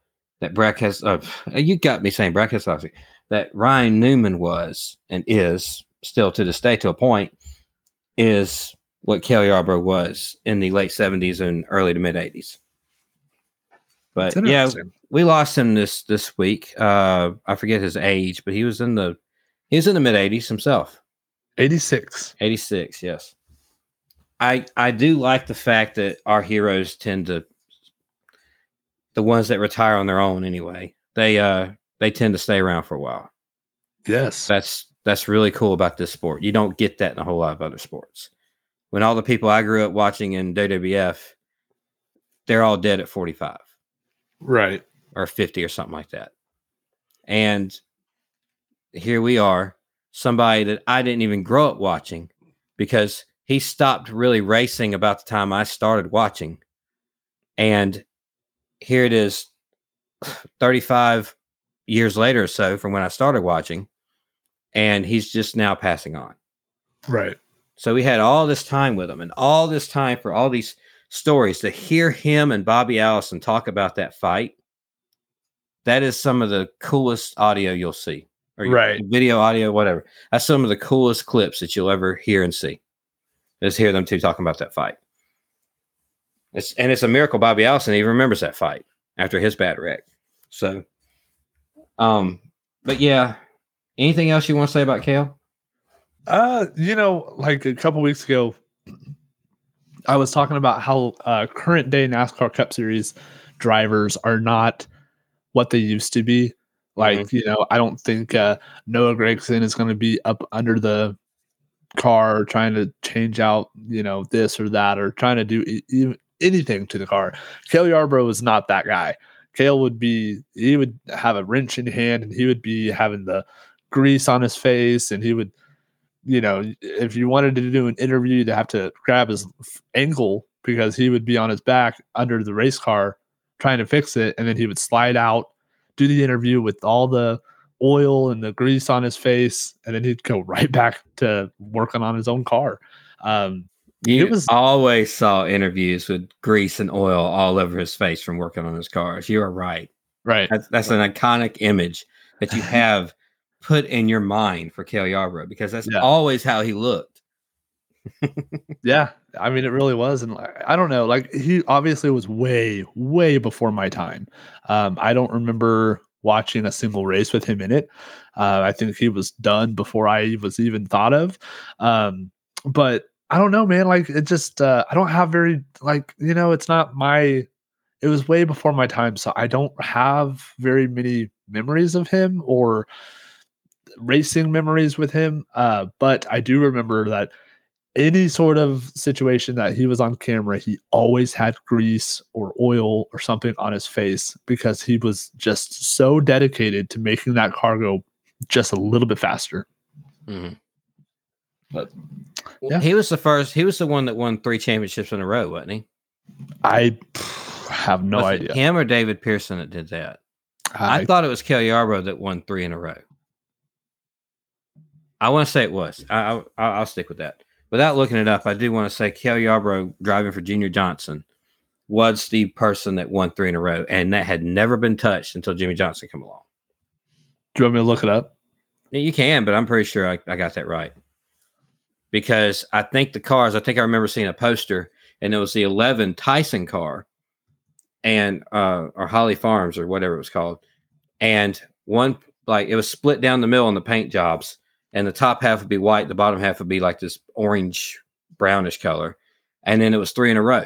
that Breck has, uh, you got me saying Breck has that Ryan Newman was and is still to this day to a point is what Kelly Yarborough was in the late seventies and early to mid eighties. But yeah, we lost him this this week. Uh, I forget his age, but he was in the he was in the mid eighties himself. 86. 86, yes. I I do like the fact that our heroes tend to the ones that retire on their own anyway. They uh they tend to stay around for a while. Yes. That's that's really cool about this sport. You don't get that in a whole lot of other sports. When all the people I grew up watching in WWF, they're all dead at 45 Right. or 50 or something like that. And here we are, somebody that I didn't even grow up watching because he stopped really racing about the time I started watching. And here it is 35 years later or so from when I started watching. And he's just now passing on. Right. So we had all this time with him and all this time for all these stories to hear him and Bobby Allison talk about that fight. That is some of the coolest audio you'll see, or Right. video, audio, whatever. That's some of the coolest clips that you'll ever hear and see. Is hear them two talking about that fight. It's and it's a miracle Bobby Allison even remembers that fight after his bad wreck. So, um, but yeah, anything else you want to say about Cale? Uh, you know, like a couple weeks ago, I was talking about how uh, current day NASCAR Cup Series drivers are not what they used to be. Like, you know, I don't think uh, Noah Gragson is going to be up under the car trying to change out, you know, this or that, or trying to do e- anything to the car. Kelly Yarborough is not that guy. Cale would be he would have a wrench in hand and he would be having the grease on his face and he would you know if you wanted to do an interview you'd have to grab his ankle because he would be on his back under the race car trying to fix it and then he would slide out do the interview with all the oil and the grease on his face and then he'd go right back to working on his own car um You was- always saw interviews with grease and oil all over his face from working on his cars. You are right. right That's, that's an iconic image that you have put in your mind for Cale Yarborough because that's Yeah. always how he looked. Yeah, I mean, it really was, and I don't know. Like he obviously was way, way before my time. Um, I don't remember watching a single race with him in it. Uh, I think he was done before I was even thought of. Um, but I don't know, man. Like it just, uh, I don't have very like you know, it's not my. It was way before my time, so I don't have very many memories of him or racing memories with him. Uh, but I do remember that any sort of situation that he was on camera, he always had grease or oil or something on his face because he was just so dedicated to making that car go just a little bit faster. Mhm. But Yeah. He was the first. He was the one that won three championships in a row, wasn't he? I pff, have no Was it idea. Him or David Pearson that did that? I, I, thought it was Cale Yarborough that won three in a row. I want to say it was. I, I, I'll I'll stick with that. Without looking it up, I do want to say Cale Yarborough driving for Junior Johnson was the person that won three in a row, and that had never been touched until Jimmie Johnson came along. do you want me to look it up? Yeah, You can, but I'm pretty sure I, I got that right. Because I think the cars, I think I remember seeing a poster and it was the 11 Tyson car and, uh, or Holly Farms or whatever it was called. And one, like, it was split down the middle on the paint jobs and the top half would be white, the bottom half would be like this orange brownish color. And then it was three in a row.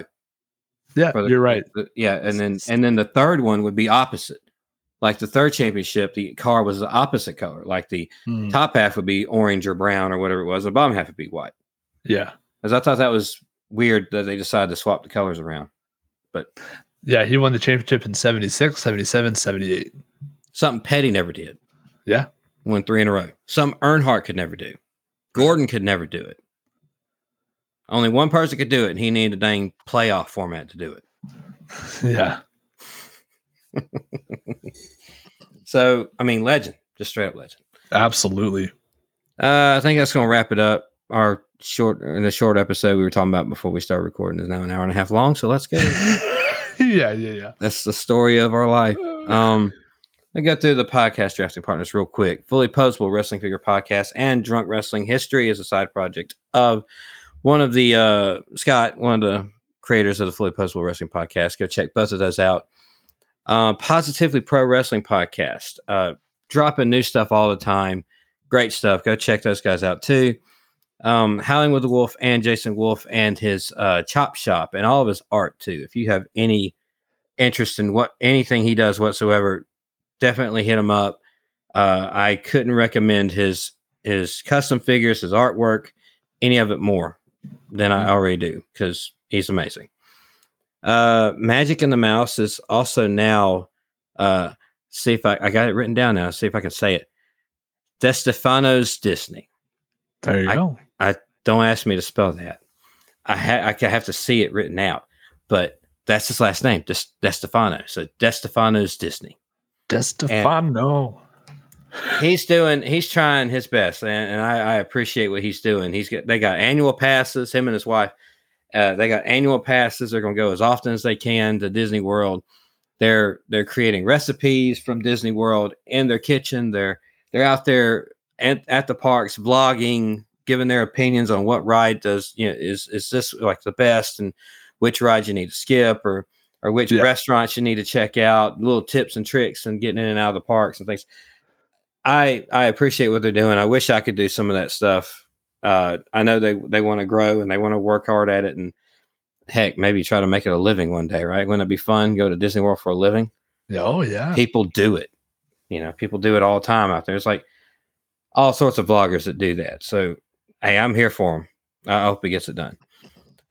Yeah, the- you're right. the- yeah, and then and then the third one would be opposite. Like the third championship, the car was the opposite color. Like the Hmm, top half would be orange or brown or whatever it was. The bottom half would be white. yeah. Because I thought that was weird that they decided to swap the colors around. But yeah, he won the championship in 76, 77, 78. Something Petty never did. Yeah. Won three in a row. Some Earnhardt could never do. Gordon could never do it. Only one person could do it, and he needed a dang playoff format to do it. Yeah. So, I mean, legend, just straight up legend. Absolutely. Uh, I think that's going to wrap it up. Our short, in the short episode we were talking about before we started recording is now an hour and a half long. So let's go. yeah, yeah, yeah. that's the story of our life. Um, I go through the podcast drafting partners real quick. Fully Posable Wrestling Figure Podcast and Drunk Wrestling History is a side project of one of the uh, Scott, one of the creators of the Fully Posable Wrestling Podcast. Go check both of those out. Uh, Positively Pro Wrestling Podcast, uh, dropping new stuff all the time. Great stuff. Go check those guys out too. Um, Howling with the Wolf and Jason Wolf and his uh, Chop Shop and all of his art too. If you have any interest in what anything he does whatsoever, definitely hit him up. Uh, I couldn't recommend his his custom figures, his artwork, any of it more than I already do because he's amazing. Uh, Magic and the Mouse is also now. Uh, see if I, I got it written down now. See if I can say it. DeStefano's Disney. There you I- go. Don't ask me to spell that. I, ha- I have to see it written out, but that's his last name, Des- DeStefano. So DeStefano's Disney. Destefano. He's doing, he's trying his best, and, and I, I appreciate what he's doing. He's got, they got annual passes. Him and his wife, uh, they got annual passes. They're going to go as often as they can to Disney World. They're they're creating recipes from Disney World in their kitchen. They're they're out there at, at the parks vlogging, giving their opinions on what ride does you know is is this like the best and which ride you need to skip or or which Yeah. restaurants you need to check out, little tips and tricks and getting in and out of the parks and things. I I appreciate what they're doing. I wish I could do some of that stuff. Uh, I know they they want to grow and they want to work hard at it and heck, maybe try to make it a living one day, right? Wouldn't it be fun? Go to Disney World for a living. Oh yeah. People do it. You know, people do it all the time out there. It's like all sorts of vloggers that do that. So hey, I'm here for them. I hope he gets it done.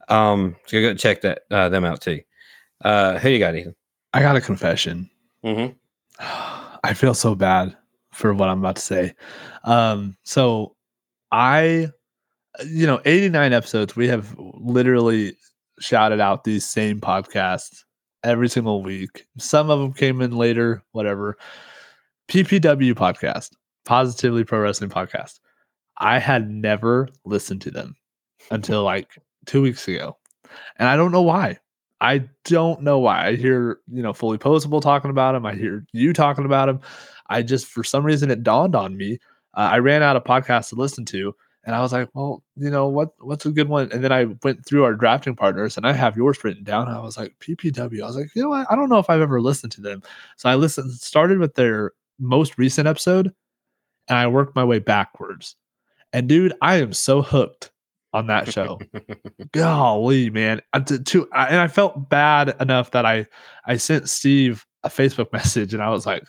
Um, so go check that uh, them out too. Uh, who you got, Ethan? I got a confession. Mhm. I feel so bad for what I'm about to say. Um, so I, you know, 89 episodes, we have literally shouted out these same podcasts every single week. Some of them came in later, whatever. PPW podcast, Positively Pro Wrestling Podcast. I had never listened to them until like two weeks ago. And I don't know why. I don't know why. I hear, you know, fully posable talking about him. I hear you talking about him. I just, for some reason, it dawned on me. Uh, I ran out of podcasts to listen to, and I was like, well, you know, what what's a good one? And then I went through our drafting partners, and I have yours written down. I was like, PPW. I was like, you know what? I don't know if I've ever listened to them. So I listened, started with their most recent episode, and I worked my way backwards. And dude, I am so hooked on that show. Golly, man. I, to, to, I, and I felt bad enough that I I sent Steve a Facebook message and I was like,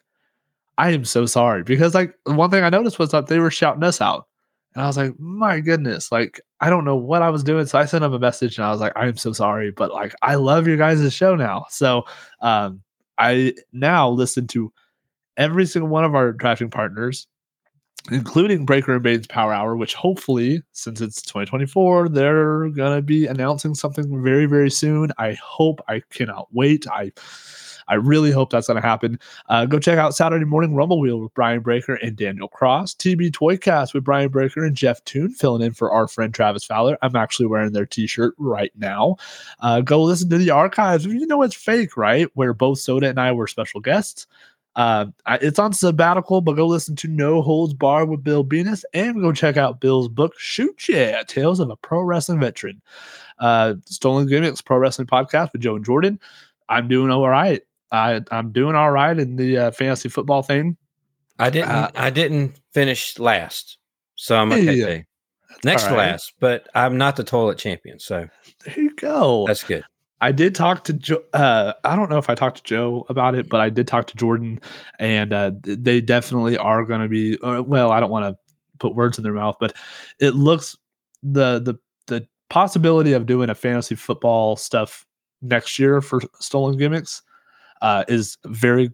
I am so sorry because like one thing I noticed was that they were shouting us out. And I was like, my goodness, like I don't know what I was doing. So I sent him a message and I was like, I am so sorry, but like I love your guys' show now. So um I now listen to every single one of our drafting partners including Breaker and Bane's Power Hour, which hopefully, since it's 2024, they're gonna be announcing something very, very soon. I hope. I cannot wait. I I really hope that's to happen. Uh, go check out Saturday Morning Rumble Wheel with Brian Breaker and Daniel Cross. TB Toycast with Brian Breaker and Jeff Toon filling in for our friend Travis Fowler. I'm actually wearing their t-shirt right now. Uh, go listen to the archives. You know it's fake, right? Where both Soda and I were special guests. Uh, it's on sabbatical, but go listen to No Holds Bar with Bill Venus and go check out Bill's book, Shoot Yeah, Tales of a Pro Wrestling Veteran. Uh, Stolen Gimmicks Pro Wrestling Podcast with Joe and Jordan. I'm doing all right. I, I'm doing all right in the uh, fantasy football thing. I didn't. Uh, I didn't finish last, so I'm okay. Yeah. Next to last, but I'm not the toilet champion, so There you go. that's good. I did talk to Joe. Uh, I don't know if I talked to Joe about it, but I did talk to Jordan, and uh, they definitely are going to be. Uh, well, I don't want to put words in their mouth, but it looks the the the possibility of doing a fantasy football stuff next year for stolen gimmicks uh, is very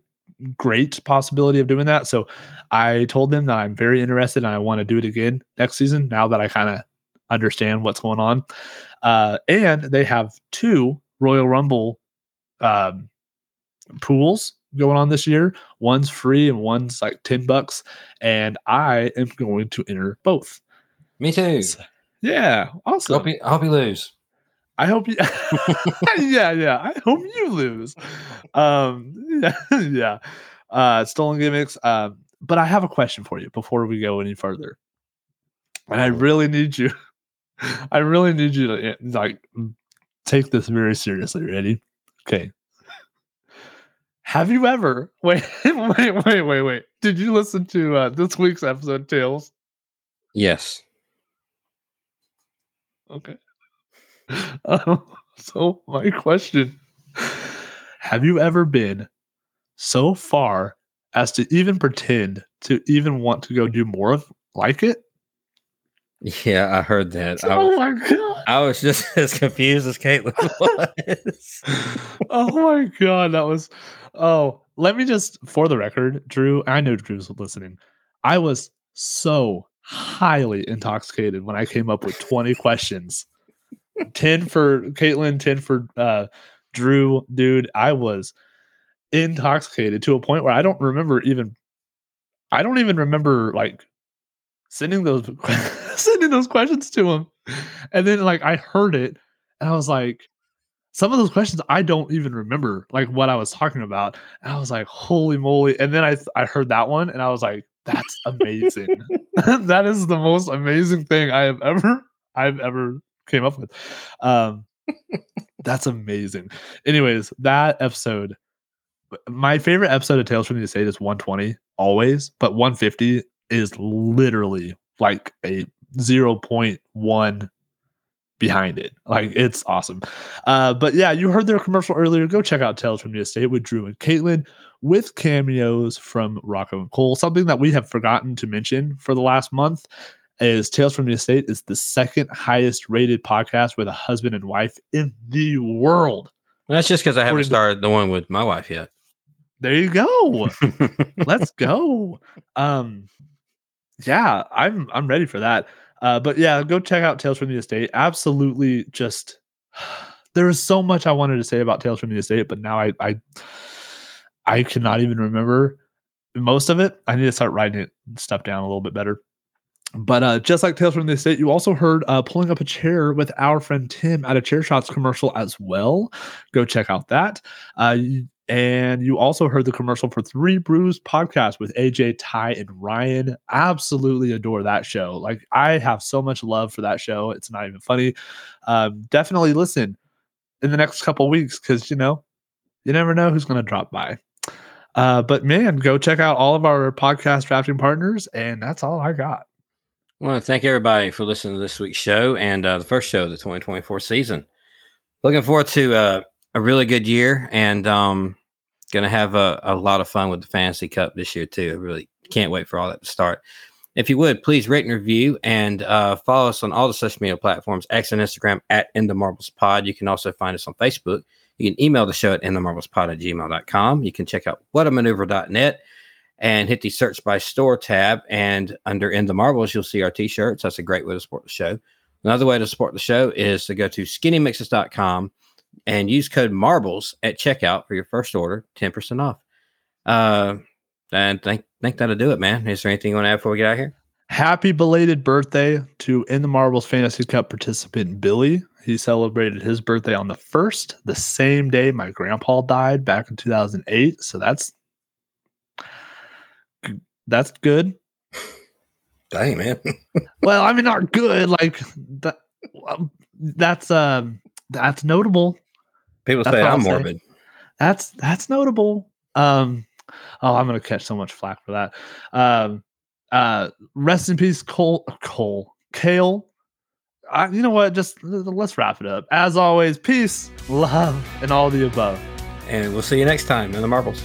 great possibility of doing that. So I told them that I'm very interested and I want to do it again next season. Now that I kind of understand what's going on, uh, and they have two Royal Rumble um, pools going on this year. One's free and one's like 10 bucks. And I am going to enter both. Me too. Yeah. Awesome. Hope you, I hope you lose. I hope you Yeah, yeah. I hope you lose. Um yeah, yeah. Uh stolen gimmicks. Um, but I have a question for you before we go any further. And I really need you. I really need you to eh, like take this very seriously. Ready? Okay. Have you ever wait, wait, wait, wait, wait? Did you listen to uh, this week's episode, Tails? Yes. Okay. Um, so my question: Have you ever been so far as to even pretend to even want to go do more of like it? Yeah, I heard that. I, Oh my god! I was just as confused as Caitlin was. oh my god, that was. Oh, let me just, for the record, Drew. I know Drew's listening. I was so highly intoxicated when I came up with twenty questions. ten for Caitlin, ten for uh, Drew. Dude, I was intoxicated to a point where I don't remember even. I don't even remember like sending those sending those questions to him, and then like I heard it, and I was like some of those questions I don't even remember like what I was talking about. And I was like, holy moly. And then I I heard that one and I was like, that's amazing. that is the most amazing thing I have ever I've ever came up with. Um that's amazing. Anyways, that episode my favorite episode of Tales from the Estate is 120 always, but 150 is literally like a 0.1 behind it. Like it's awesome. Uh, but yeah, you heard their commercial earlier. Go check out Tales from the Estate with Drew and Caitlin with cameos from Rocco and Cole. Something that we have forgotten to mention for the last month is Tales from the Estate is the second highest rated podcast with a husband and wife in the world. That's just because I haven't started the one with my wife yet. There you go. Let's go. Um, yeah, I'm I'm ready for that. Uh, but yeah, go check out Tales from the Estate. Absolutely, just there is so much I wanted to say about Tales from the Estate, but now I I I cannot even remember most of it. I need to start writing it stuff down a little bit better. But uh, just like Tales from the Estate, you also heard uh, pulling up a chair with our friend Tim at a Chair Shots commercial as well. Go check out that. Uh, and you also heard the commercial for Three Brews podcast with AJ, Ty, and Ryan. Absolutely adore that show. Like I have so much love for that show. It's not even funny. Um, definitely listen in the next couple weeks because you know you never know who's going to drop by. Uh, but man, go check out all of our podcast drafting partners, and that's all I got. I want to thank everybody for listening to this week's show and uh, the first show of the 2024 season. Looking forward to uh, a really good year and um, going to have a, a lot of fun with the Fantasy Cup this year, too. I really can't wait for all that to start. If you would, please rate and review and uh, follow us on all the social media platforms, X and Instagram at In the Marbles Pod. You can also find us on Facebook. You can email the show at inthemarblespod at gmail.com. You can check out whatamaneuver.net and hit the search by store tab. And under In the Marbles, you'll see our t shirts. That's a great way to support the show. Another way to support the show is to go to skinnymixes.com and use code marbles at checkout for your first order, 10% off. Uh, and think think that'll do it, man. Is there anything you want to add before we get out here? Happy belated birthday to In the Marbles Fantasy Cup participant Billy. He celebrated his birthday on the first, the same day my grandpa died back in 2008. So that's that's good. Dang, man. Well, I mean, not good. Like that. um, That's um, that's notable. People That's say I'm morbid. That's that's notable. Um, oh, I'm gonna catch so much flack for that. Um, uh, rest in peace, Cole. Cole, Kale. I, you know what? Just let's wrap it up. As always, peace, love, and all the above. And we'll see you next time in the marbles.